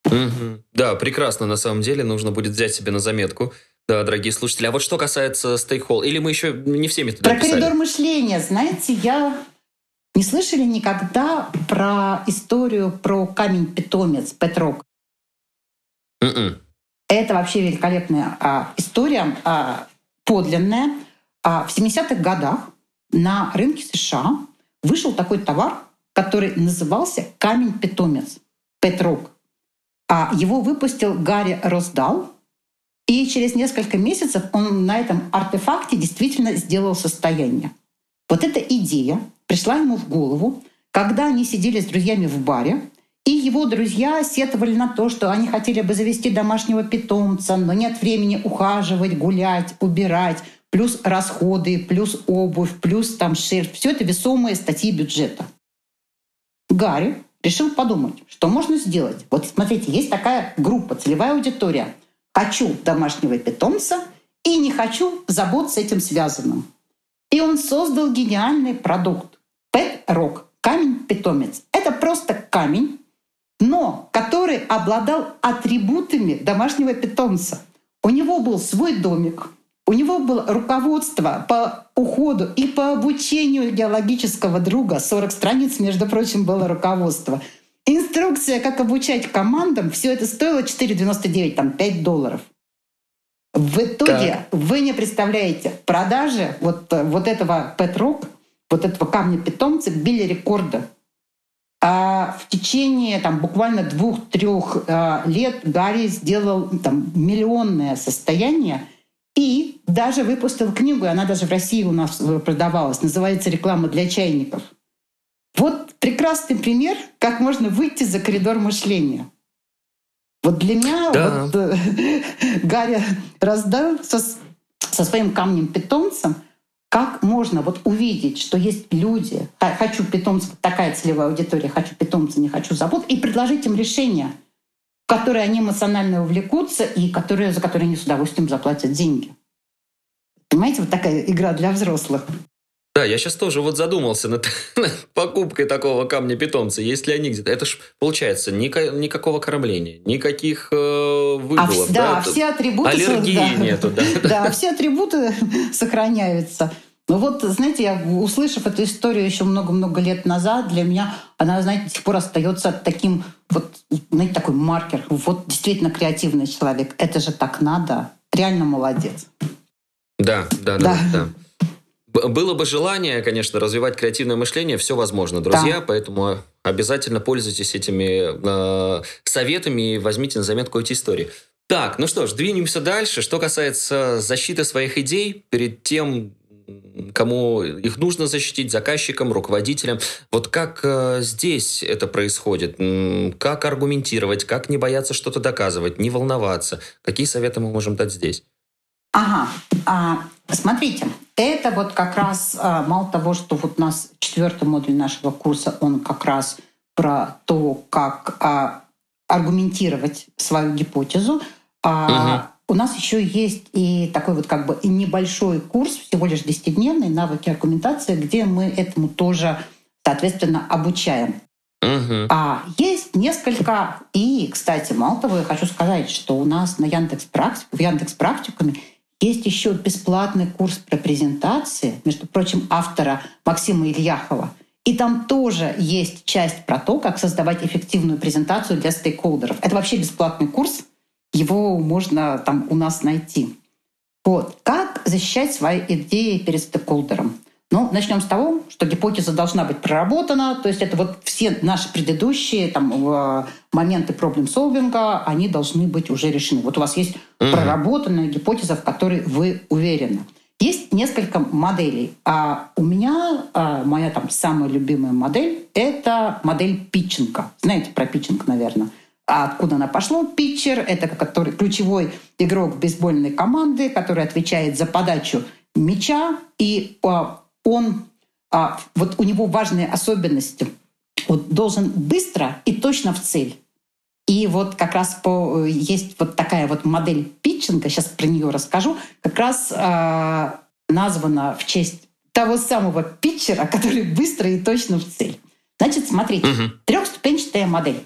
Угу. Да, прекрасно, на самом деле, нужно будет взять себе на заметку. Да, дорогие слушатели. А вот что касается стейкхол, или мы еще не все методы Про описали? коридор мышления, знаете, я не слышали никогда про историю про камень-питомец Петрок? Mm-mm. М-м. Это вообще великолепная а, история, а, подлинная. А, в 70-х годах на рынке США вышел такой товар, который назывался камень-питомец Петрок. А его выпустил Гарри Роздал, и через несколько месяцев он на этом артефакте действительно сделал состояние. Вот эта идея пришла ему в голову, когда они сидели с друзьями в баре, и его друзья сетовали на то, что они хотели бы завести домашнего питомца, но нет времени ухаживать, гулять, убирать, плюс расходы, плюс обувь, плюс там шерсть. Все это весомые статьи бюджета. Гарри решил подумать, что можно сделать. Вот смотрите, есть такая группа, целевая аудитория. Хочу домашнего питомца и не хочу забот с этим связанным. И он создал гениальный продукт. Pet Rock. Камень-питомец. Это просто камень, но который обладал атрибутами домашнего питомца. У него был свой домик, у него было руководство по уходу и по обучению геологического друга. 40 страниц, между прочим, было руководство. Инструкция, как обучать командам, все это стоило 4,99, там 5 долларов. В итоге так. вы не представляете, продажи вот, вот этого Петрок, вот этого камня питомца били рекорды. А в течение там, буквально двух-трех э, лет Гарри сделал там, миллионное состояние и даже выпустил книгу, и она даже в России у нас продавалась, называется «Реклама для чайников». Вот прекрасный пример, как можно выйти за коридор мышления. Вот для меня да. вот, э, Гарри раздал со, со своим камнем питомцем — как можно вот увидеть, что есть люди, хочу питомца, такая целевая аудитория, хочу питомца, не хочу забот, и предложить им решение, в которое они эмоционально увлекутся и которые, за которые они с удовольствием заплатят деньги. Понимаете, вот такая игра для взрослых. Да, я сейчас тоже вот задумался над, над покупкой такого камня питомца. Есть ли они где-то? Это ж получается ника, никакого кормления, никаких э, выгулов. А, да, да, все атрибуты... Аллергии да, нету, да. Да, все атрибуты сохраняются. Ну вот, знаете, я, услышав эту историю еще много-много лет назад, для меня она, знаете, до сих пор остается таким, вот, знаете, такой маркер. Вот действительно креативный человек. Это же так надо. Реально молодец. Да, да, да, да. да. Было бы желание, конечно, развивать креативное мышление, все возможно, друзья, да. поэтому обязательно пользуйтесь этими э, советами и возьмите на заметку эти истории. Так, ну что ж, двинемся дальше. Что касается защиты своих идей, перед тем, кому их нужно защитить, заказчикам, руководителям. Вот как э, здесь это происходит? Как аргументировать, как не бояться что-то доказывать, не волноваться? Какие советы мы можем дать здесь? Ага, а, смотрите, это вот как раз а, мало того, что вот у нас четвертый модуль нашего курса, он как раз про то, как а, аргументировать свою гипотезу. А, угу. У нас еще есть и такой вот как бы небольшой курс, всего лишь 10-дневный, навыки аргументации, где мы этому тоже, соответственно, обучаем. Угу. А есть несколько, и, кстати, мало того, я хочу сказать, что у нас на Яндекс Практик, в Яндекс Практикуме есть еще бесплатный курс про презентации, между прочим, автора Максима Ильяхова. И там тоже есть часть про то, как создавать эффективную презентацию для стейкхолдеров. Это вообще бесплатный курс, его можно там у нас найти. Вот. Как защищать свои идеи перед стейкхолдером? Ну, начнем с того, что гипотеза должна быть проработана, то есть это вот все наши предыдущие там, э, моменты проблем-солвинга, они должны быть уже решены. Вот у вас есть угу. проработанная гипотеза, в которой вы уверены. Есть несколько моделей. А у меня а, моя там самая любимая модель — это модель питчинга. Знаете про питчинг, наверное. А откуда она пошла? Питчер — это который, ключевой игрок бейсбольной команды, который отвечает за подачу мяча, и а, он, а, вот у него важные особенности. Вот должен быстро и точно в цель. И вот как раз по, есть вот такая вот модель питчинга, сейчас про нее расскажу, как раз э, названа в честь того самого питчера, который быстро и точно в цель. Значит, смотрите, угу. трехступенчатая модель.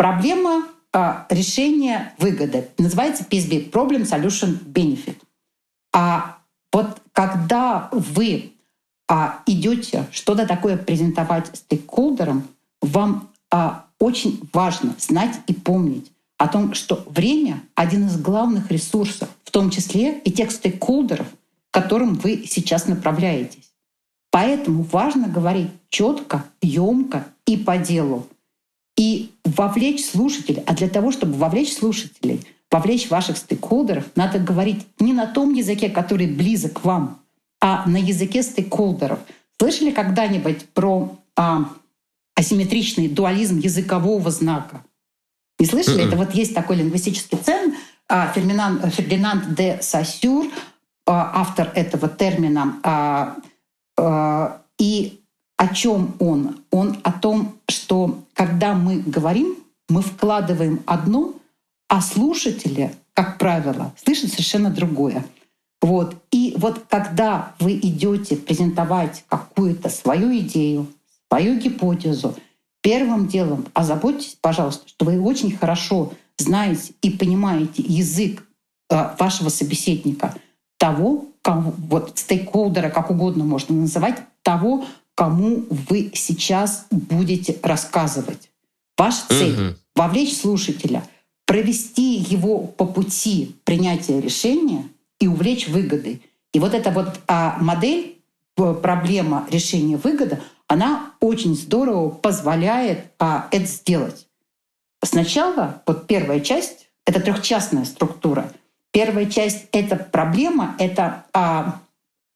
Проблема э, решения выгоды. Называется PSB – Problem Solution Benefit. А вот когда вы а, идете что-то такое презентовать стейкхолдерам, вам а, очень важно знать и помнить о том, что время — один из главных ресурсов, в том числе и тех стейкхолдеров, к которым вы сейчас направляетесь. Поэтому важно говорить четко, емко и по делу. И вовлечь слушателей. А для того, чтобы вовлечь слушателей, вовлечь ваших стейкхолдеров, надо говорить не на том языке, который близок вам, а на языке стейкхолдеров. Слышали когда-нибудь про а, асимметричный дуализм языкового знака. Не слышали? Mm-hmm. Это вот есть такой лингвистический цен. А, Фердинанд, Фердинанд де Сассюр, а, автор этого термина. А, и о чем он? Он о том, что когда мы говорим, мы вкладываем одно, а слушатели, как правило, слышат совершенно другое. Вот. И вот когда вы идете презентовать какую-то свою идею, свою гипотезу, первым делом озаботьтесь, пожалуйста, что вы очень хорошо знаете и понимаете язык э, вашего собеседника, того, кому, вот стейкхолдера, как угодно можно называть, того, кому вы сейчас будете рассказывать. Ваша цель угу. — вовлечь слушателя, провести его по пути принятия решения и увлечь выгодой. И вот эта вот а, модель, проблема решения выгода, она очень здорово позволяет а, это сделать. Сначала вот первая часть — это трехчастная структура. Первая часть — это проблема, это а,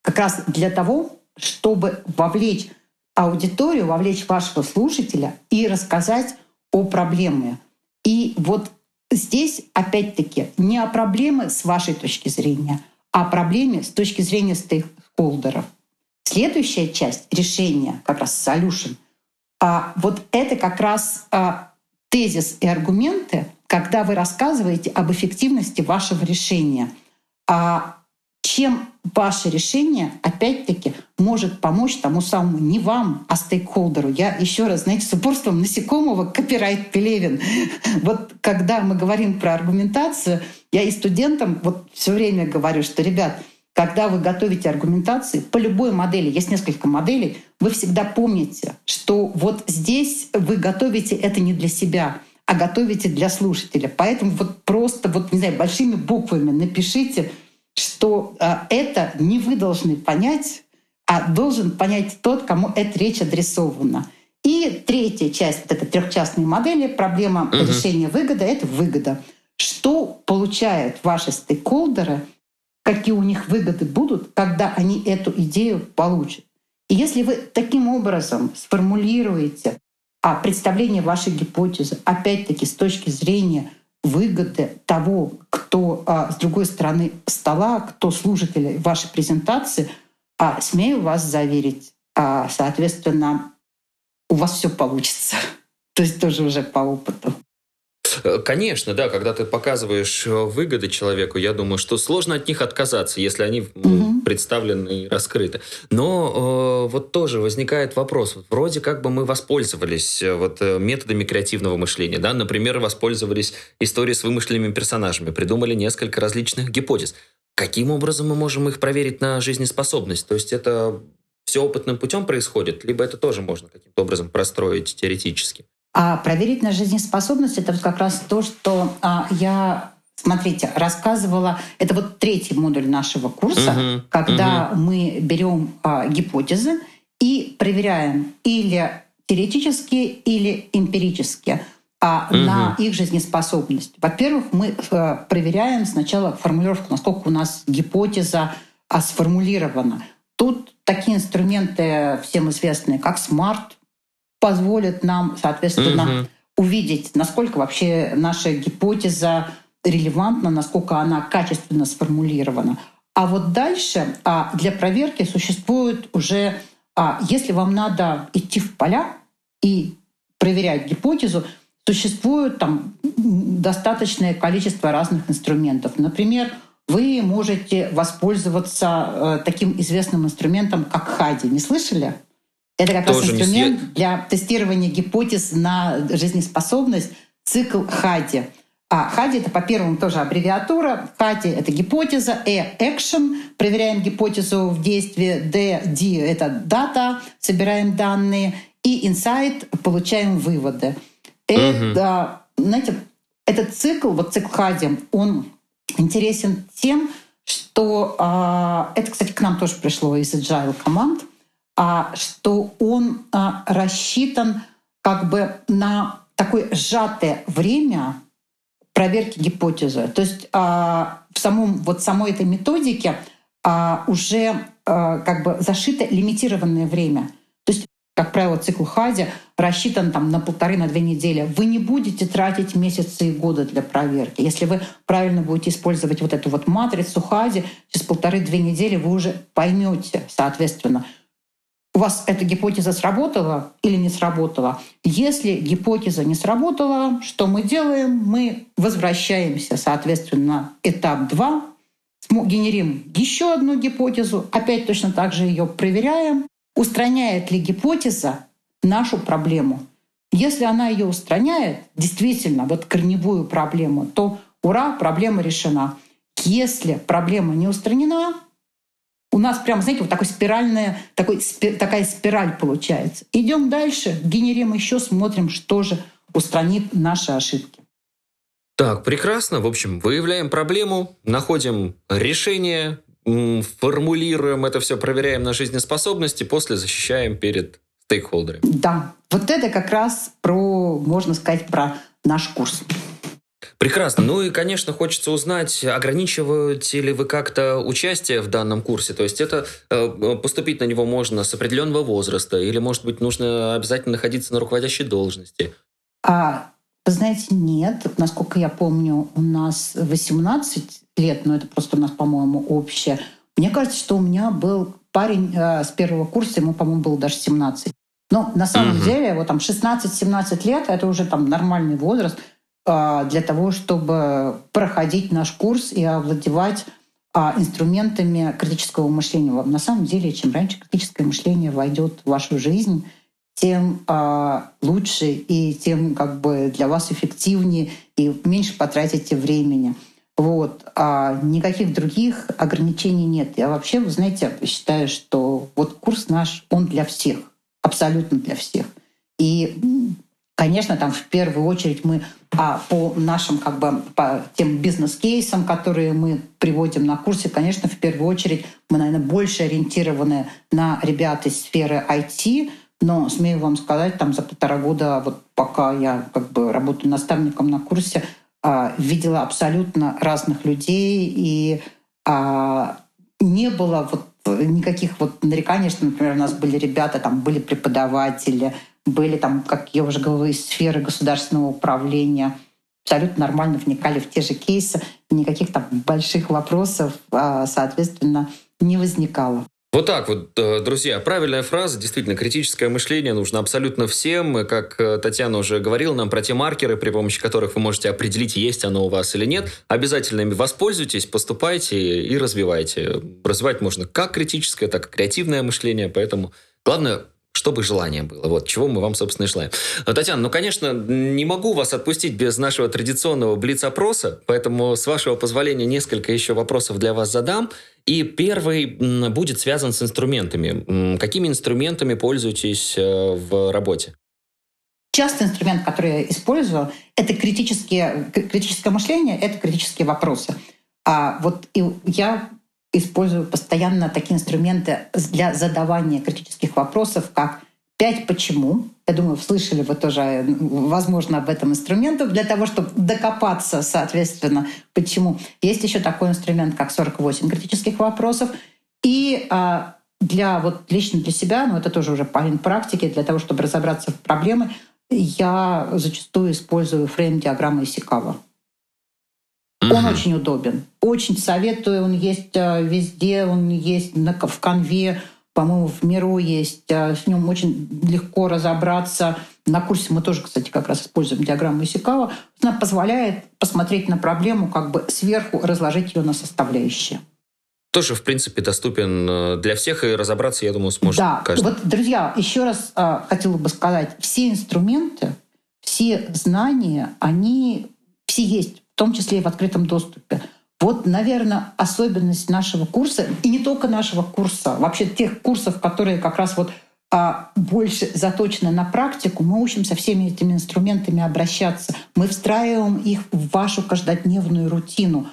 как раз для того, чтобы вовлечь аудиторию, вовлечь вашего слушателя и рассказать о проблеме. И вот здесь, опять-таки, не о проблеме с вашей точки зрения, а о проблеме с точки зрения стейкхолдеров. Следующая часть решения, как раз solution, а вот это как раз а, тезис и аргументы, когда вы рассказываете об эффективности вашего решения. А чем ваше решение, опять-таки, может помочь тому самому не вам, а стейкхолдеру. Я еще раз, знаете, с упорством насекомого копирайт Пелевин. Вот когда мы говорим про аргументацию, я и студентам вот все время говорю, что, ребят, когда вы готовите аргументации по любой модели, есть несколько моделей, вы всегда помните, что вот здесь вы готовите это не для себя, а готовите для слушателя. Поэтому вот просто, вот, не знаю, большими буквами напишите — что а, это не вы должны понять, а должен понять тот, кому эта речь адресована. И третья часть вот этой трехчастной модели, проблема угу. решения выгоды, это выгода. Что получают ваши стейкхолдеры, какие у них выгоды будут, когда они эту идею получат. И если вы таким образом сформулируете а представление вашей гипотезы, опять-таки с точки зрения выгоды того, кто а, с другой стороны стола, кто слушатели вашей презентации, а, смею вас заверить, а, соответственно, у вас все получится. То есть тоже уже по опыту. Э, конечно, да, когда ты показываешь э, выгоды человеку, я думаю, что сложно от них отказаться, если они угу. Представлены и раскрыты. Но э, вот тоже возникает вопрос. Вроде как бы мы воспользовались э, вот методами креативного мышления, да, например, воспользовались историей с вымышленными персонажами, придумали несколько различных гипотез. Каким образом мы можем их проверить на жизнеспособность? То есть это все опытным путем происходит, либо это тоже можно каким-то образом простроить теоретически? А проверить на жизнеспособность — это вот как раз то, что а, я Смотрите, рассказывала, это вот третий модуль нашего курса, uh-huh, когда uh-huh. мы берем а, гипотезы и проверяем или теоретически, или эмпирически а, uh-huh. на их жизнеспособность. Во-первых, мы а, проверяем сначала формулировку, насколько у нас гипотеза а, сформулирована. Тут такие инструменты всем известные, как SMART, позволит нам, соответственно, угу. увидеть, насколько вообще наша гипотеза релевантна, насколько она качественно сформулирована. А вот дальше а, для проверки существует уже, а, если вам надо идти в поля и проверять гипотезу, существует там достаточное количество разных инструментов. Например, вы можете воспользоваться э, таким известным инструментом, как Хади. Не слышали? Это как Тоже раз инструмент не... для тестирования гипотез на жизнеспособность, цикл Хади. А Хади — это по первому тоже аббревиатура. Хади — это гипотеза, Э — action, проверяем гипотезу в действии, Д — D — это дата, собираем данные, и insight — получаем выводы. Это, угу. знаете, этот цикл, вот цикл Хади, он интересен тем, что а, это, кстати, к нам тоже пришло из agile команд — а что он а, рассчитан как бы на такое сжатое время проверки гипотезы. То есть а, в самом, вот самой этой методике а, уже а, как бы зашито лимитированное время. То есть, как правило, цикл Хади рассчитан там на полторы, на две недели. Вы не будете тратить месяцы и годы для проверки. Если вы правильно будете использовать вот эту вот матрицу Хади, через полторы-две недели вы уже поймете, соответственно, у вас эта гипотеза сработала или не сработала. Если гипотеза не сработала, что мы делаем? Мы возвращаемся, соответственно, этап 2, генерим еще одну гипотезу, опять точно так же ее проверяем, устраняет ли гипотеза нашу проблему. Если она ее устраняет, действительно, вот корневую проблему, то ура, проблема решена. Если проблема не устранена, у нас прям, знаете, вот такой спиральная, такой, такая спираль получается. Идем дальше, генерим еще, смотрим, что же устранит наши ошибки. Так, прекрасно. В общем, выявляем проблему, находим решение, формулируем это все, проверяем на жизнеспособности, после защищаем перед стейкхолдерами. Да, вот это как раз про, можно сказать, про наш курс. Прекрасно. Ну и, конечно, хочется узнать, ограничиваете ли вы как-то участие в данном курсе? То есть это э, поступить на него можно с определенного возраста или, может быть, нужно обязательно находиться на руководящей должности? А, вы знаете, нет. Насколько я помню, у нас 18 лет, но это просто у нас, по-моему, общее. Мне кажется, что у меня был парень э, с первого курса, ему, по-моему, было даже 17. Но на самом угу. деле, вот там 16-17 лет, это уже там нормальный возраст – для того, чтобы проходить наш курс и овладевать а, инструментами критического мышления. На самом деле, чем раньше критическое мышление войдет в вашу жизнь, тем а, лучше и тем как бы для вас эффективнее и меньше потратите времени. Вот. А никаких других ограничений нет. Я вообще, вы знаете, считаю, что вот курс наш, он для всех, абсолютно для всех. И Конечно, там в первую очередь мы а, по нашим как бы по тем бизнес-кейсам, которые мы приводим на курсе, конечно, в первую очередь мы, наверное, больше ориентированы на ребят из сферы IT, но смею вам сказать, там за полтора года, вот пока я как бы работаю наставником на курсе, а, видела абсолютно разных людей. И а, не было вот никаких вот нареканий, что, например, у нас были ребята, там были преподаватели, были там, как я уже говорила, из сферы государственного управления, абсолютно нормально вникали в те же кейсы, никаких там больших вопросов, а, соответственно, не возникало. Вот так вот, э, друзья, правильная фраза, действительно, критическое мышление нужно абсолютно всем. Как э, Татьяна уже говорила нам про те маркеры, при помощи которых вы можете определить, есть оно у вас или нет. Обязательно ими воспользуйтесь, поступайте и развивайте. Развивать можно как критическое, так и креативное мышление, поэтому главное чтобы желание было. Вот, чего мы вам, собственно, и желаем. Татьяна, ну, конечно, не могу вас отпустить без нашего традиционного блиц-опроса, поэтому, с вашего позволения, несколько еще вопросов для вас задам. И первый будет связан с инструментами. Какими инструментами пользуетесь э, в работе? Частый инструмент, который я использую, это критические, критическое мышление, это критические вопросы. А вот и я использую постоянно такие инструменты для задавания критических вопросов, как «пять почему». Я думаю, слышали вы тоже, возможно, об этом инструменте для того, чтобы докопаться, соответственно, почему. Есть еще такой инструмент, как 48 критических вопросов. И а, для вот лично для себя, но ну, это тоже уже по практике, для того, чтобы разобраться в проблеме, я зачастую использую фрейм диаграммы Исикава. Угу. Он очень удобен. Очень советую. Он есть э, везде. Он есть в конве. По-моему, в Миру есть. Э, с ним очень легко разобраться. На курсе мы тоже, кстати, как раз используем диаграмму Исикава. Она позволяет посмотреть на проблему, как бы сверху разложить ее на составляющие. Тоже, в принципе, доступен э, для всех, и разобраться, я думаю, сможет да. каждый. Вот, друзья, еще раз э, хотела бы сказать, все инструменты, все знания, они все есть в том числе и в открытом доступе. Вот, наверное, особенность нашего курса, и не только нашего курса, вообще тех курсов, которые как раз вот а, больше заточены на практику, мы учимся всеми этими инструментами обращаться. Мы встраиваем их в вашу каждодневную рутину.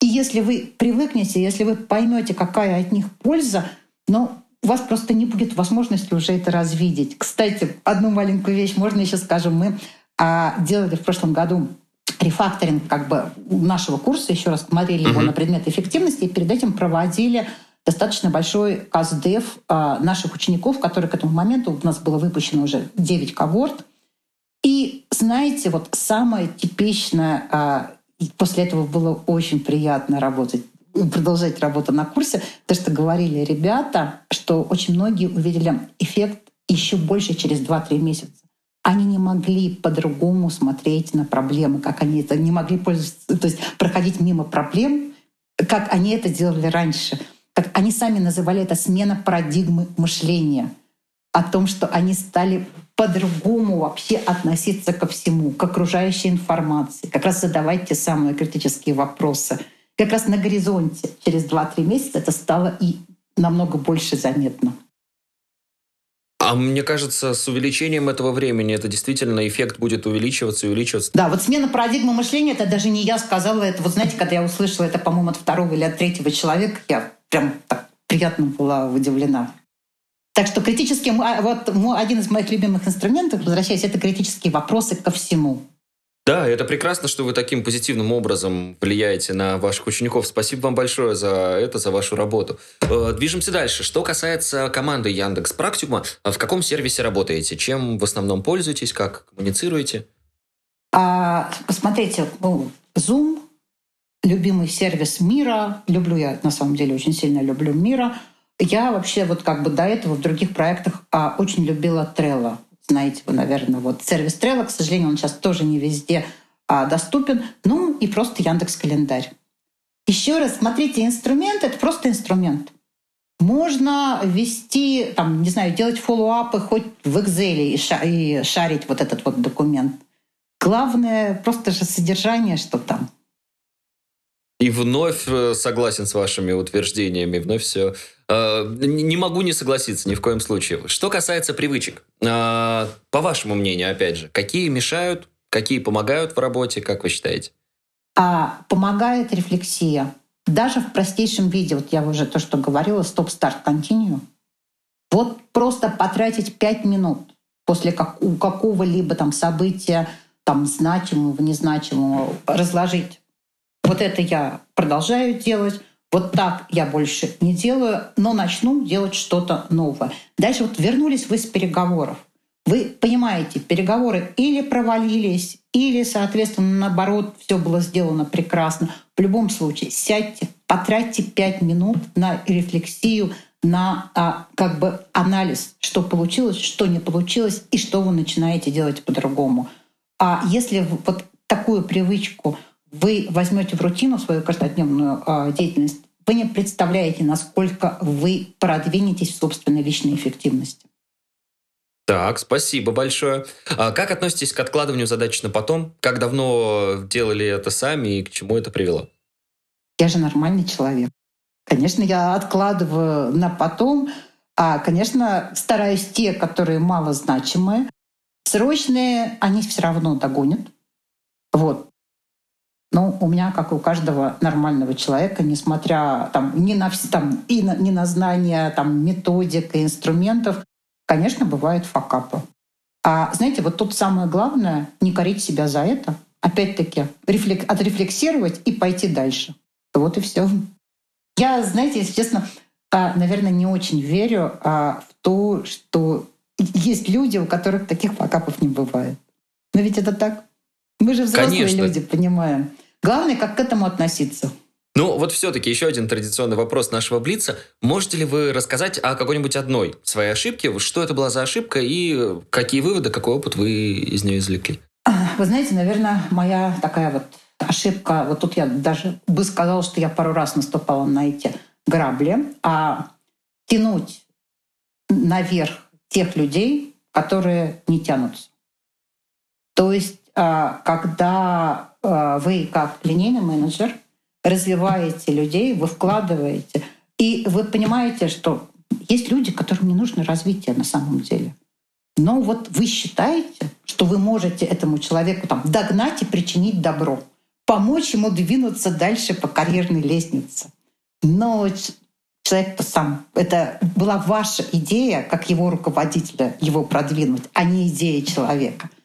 И если вы привыкнете, если вы поймете, какая от них польза, но у вас просто не будет возможности уже это развидеть. Кстати, одну маленькую вещь можно еще скажем. Мы а, делали в прошлом году рефакторинг как бы нашего курса, еще раз смотрели его на предмет эффективности, и перед этим проводили достаточно большой КАЗДЕФ а, наших учеников, которые к этому моменту у нас было выпущено уже 9 когорт. И знаете, вот самое типичное, а, после этого было очень приятно работать продолжать работу на курсе, то, что говорили ребята, что очень многие увидели эффект еще больше через 2-3 месяца они не могли по-другому смотреть на проблемы, как они это не могли пользоваться, то есть проходить мимо проблем, как они это делали раньше. Как они сами называли это смена парадигмы мышления о том, что они стали по-другому вообще относиться ко всему, к окружающей информации, как раз задавать те самые критические вопросы. Как раз на горизонте через 2-3 месяца это стало и намного больше заметно. А мне кажется, с увеличением этого времени это действительно эффект будет увеличиваться и увеличиваться. Да, вот смена парадигмы мышления, это даже не я сказала, это вот знаете, когда я услышала это, по-моему, от второго или от третьего человека, я прям так приятно была удивлена. Так что критический, а, вот один из моих любимых инструментов, возвращаясь, это критические вопросы ко всему. Да, это прекрасно, что вы таким позитивным образом влияете на ваших учеников. Спасибо вам большое за это, за вашу работу. Э, движемся дальше. Что касается команды Яндекс Практикума, а в каком сервисе работаете? Чем в основном пользуетесь? Как коммуницируете? А, посмотрите, Zoom — любимый сервис мира. Люблю я, на самом деле, очень сильно люблю мира. Я вообще вот как бы до этого в других проектах а, очень любила Trello знаете вы, наверное, вот сервис Trello, к сожалению, он сейчас тоже не везде а, доступен. Ну и просто Яндекс Календарь. Еще раз, смотрите, инструмент — это просто инструмент. Можно вести, там, не знаю, делать фоллоуапы хоть в Excel и шарить вот этот вот документ. Главное просто же содержание, что там. И вновь э, согласен с вашими утверждениями, вновь все. Э, не могу не согласиться ни в коем случае. Что касается привычек, э, по вашему мнению, опять же, какие мешают, какие помогают в работе, как вы считаете? А помогает рефлексия. Даже в простейшем виде, вот я уже то, что говорила, стоп-старт, континью. Вот просто потратить пять минут после как, какого-либо там события, там значимого, незначимого, разложить вот это я продолжаю делать, вот так я больше не делаю, но начну делать что-то новое. Дальше вот вернулись вы с переговоров. Вы понимаете, переговоры или провалились, или, соответственно, наоборот, все было сделано прекрасно. В любом случае, сядьте, потратьте пять минут на рефлексию, на а, как бы анализ, что получилось, что не получилось, и что вы начинаете делать по-другому. А если вот такую привычку вы возьмете в рутину свою каждодневную э, деятельность, вы не представляете, насколько вы продвинетесь в собственной личной эффективности. Так, спасибо большое. А как относитесь к откладыванию задач на потом? Как давно делали это сами и к чему это привело? Я же нормальный человек. Конечно, я откладываю на потом, а, конечно, стараюсь те, которые малозначимые. Срочные, они все равно догонят. Вот. Но у меня, как и у каждого нормального человека, несмотря там, ни на, там, и на, ни на знания там, методик и инструментов, конечно, бывают факапы. А знаете, вот тут самое главное — не корить себя за это. Опять-таки, рефлек... отрефлексировать и пойти дальше. Вот и все. Я, знаете, если честно, а, наверное, не очень верю а, в то, что есть люди, у которых таких факапов не бывает. Но ведь это так. Мы же взрослые Конечно. люди, понимаем. Главное, как к этому относиться. Ну, вот все-таки еще один традиционный вопрос нашего Блица. Можете ли вы рассказать о какой-нибудь одной своей ошибке? Что это была за ошибка и какие выводы, какой опыт вы из нее извлекли? Вы знаете, наверное, моя такая вот ошибка, вот тут я даже бы сказала, что я пару раз наступала на эти грабли, а тянуть наверх тех людей, которые не тянутся. То есть, когда Э, вы как линейный менеджер развиваете людей, вы вкладываете, и вы понимаете, что есть люди, которым не нужно развитие на самом деле. Но вот вы считаете, что вы можете этому человеку там, догнать и причинить добро, помочь ему двинуться дальше по карьерной лестнице. Но человек-то сам. Это была ваша идея, как его руководителя, его продвинуть, а не идея человека —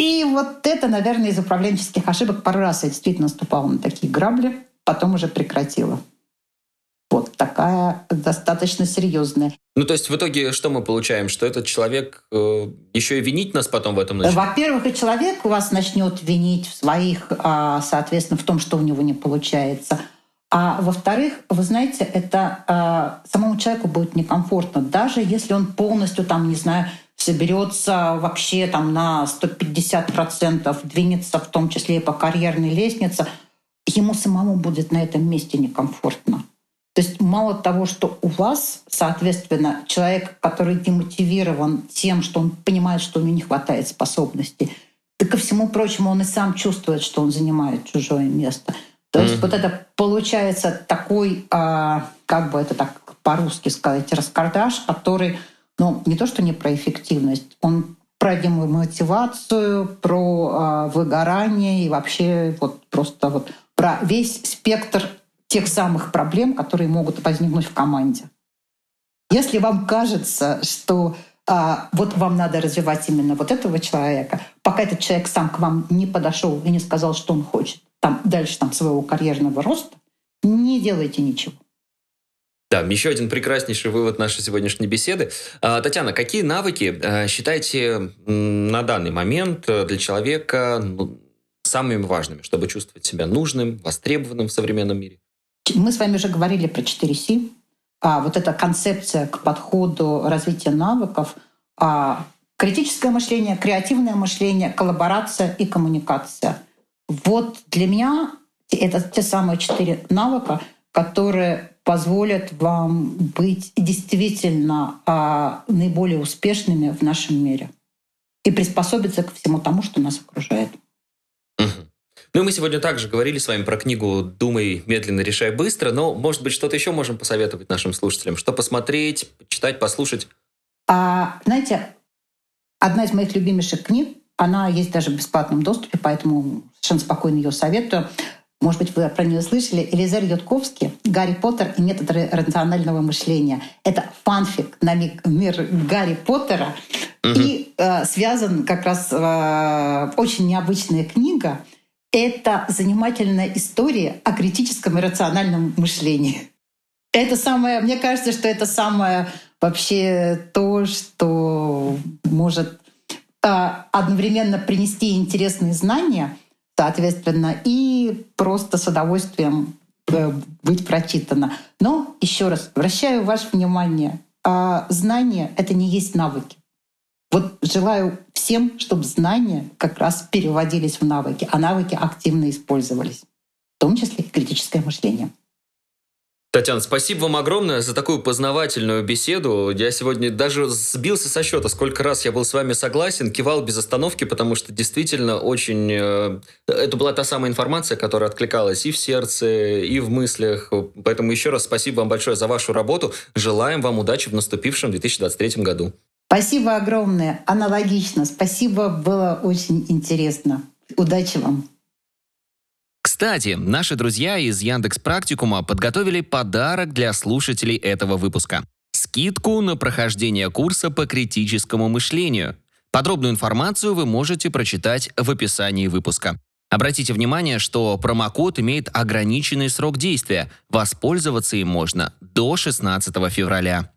и вот это, наверное, из управленческих ошибок пару раз я действительно наступала на такие грабли, потом уже прекратила. Вот такая достаточно серьезная. Ну, то есть в итоге что мы получаем? Что этот человек э, еще и винить нас потом в этом начнет? Во-первых, и человек у вас начнет винить в своих, а, соответственно, в том, что у него не получается. А во-вторых, вы знаете, это а, самому человеку будет некомфортно, даже если он полностью там, не знаю, соберется вообще там на 150%, двинется в том числе и по карьерной лестнице, ему самому будет на этом месте некомфортно. То есть мало того, что у вас, соответственно, человек, который демотивирован тем, что он понимает, что у него не хватает способностей, да ко всему прочему он и сам чувствует, что он занимает чужое место. То есть mm-hmm. вот это получается такой, а, как бы это так по-русски сказать, раскардаш, который, ну, не то что не про эффективность, он про демотивацию, про а, выгорание и вообще вот просто вот про весь спектр тех самых проблем, которые могут возникнуть в команде. Если вам кажется, что а, вот вам надо развивать именно вот этого человека, пока этот человек сам к вам не подошел и не сказал, что он хочет там, дальше там, своего карьерного роста, не делайте ничего. Да, еще один прекраснейший вывод нашей сегодняшней беседы. А, Татьяна, какие навыки а, считаете на данный момент э, для человека ну, самыми важными, чтобы чувствовать себя нужным, востребованным в современном мире? Мы с вами уже говорили про 4C. А вот эта концепция к подходу развития навыков, а, критическое мышление, креативное мышление, коллаборация и коммуникация. Вот для меня это те самые четыре навыка, которые позволят вам быть действительно а, наиболее успешными в нашем мире и приспособиться к всему тому, что нас окружает. Ну и мы сегодня также говорили с вами про книгу «Думай медленно, решай быстро», но, может быть, что-то еще можем посоветовать нашим слушателям? Что посмотреть, читать, послушать? А, знаете, одна из моих любимейших книг, она есть даже в бесплатном доступе, поэтому совершенно спокойно ее советую. Может быть, вы про нее слышали. Элизер Ютковский «Гарри Поттер и метод рационального мышления». Это фанфик на мир Гарри Поттера. Угу. И э, связан как раз э, очень необычная книга — это занимательная история о критическом и рациональном мышлении. Это самое, мне кажется, что это самое вообще то, что может а, одновременно принести интересные знания, соответственно, и просто с удовольствием э, быть прочитано. Но еще раз обращаю ваше внимание, а, знания — это не есть навыки. Вот желаю всем, чтобы знания как раз переводились в навыки, а навыки активно использовались, в том числе и критическое мышление. Татьяна, спасибо вам огромное за такую познавательную беседу. Я сегодня даже сбился со счета, сколько раз я был с вами согласен, кивал без остановки, потому что действительно очень... Э, это была та самая информация, которая откликалась и в сердце, и в мыслях. Поэтому еще раз спасибо вам большое за вашу работу. Желаем вам удачи в наступившем 2023 году. Спасибо огромное. Аналогично. Спасибо, было очень интересно. Удачи вам. Кстати, наши друзья из Яндекс Практикума подготовили подарок для слушателей этого выпуска. Скидку на прохождение курса по критическому мышлению. Подробную информацию вы можете прочитать в описании выпуска. Обратите внимание, что промокод имеет ограниченный срок действия. Воспользоваться им можно до 16 февраля.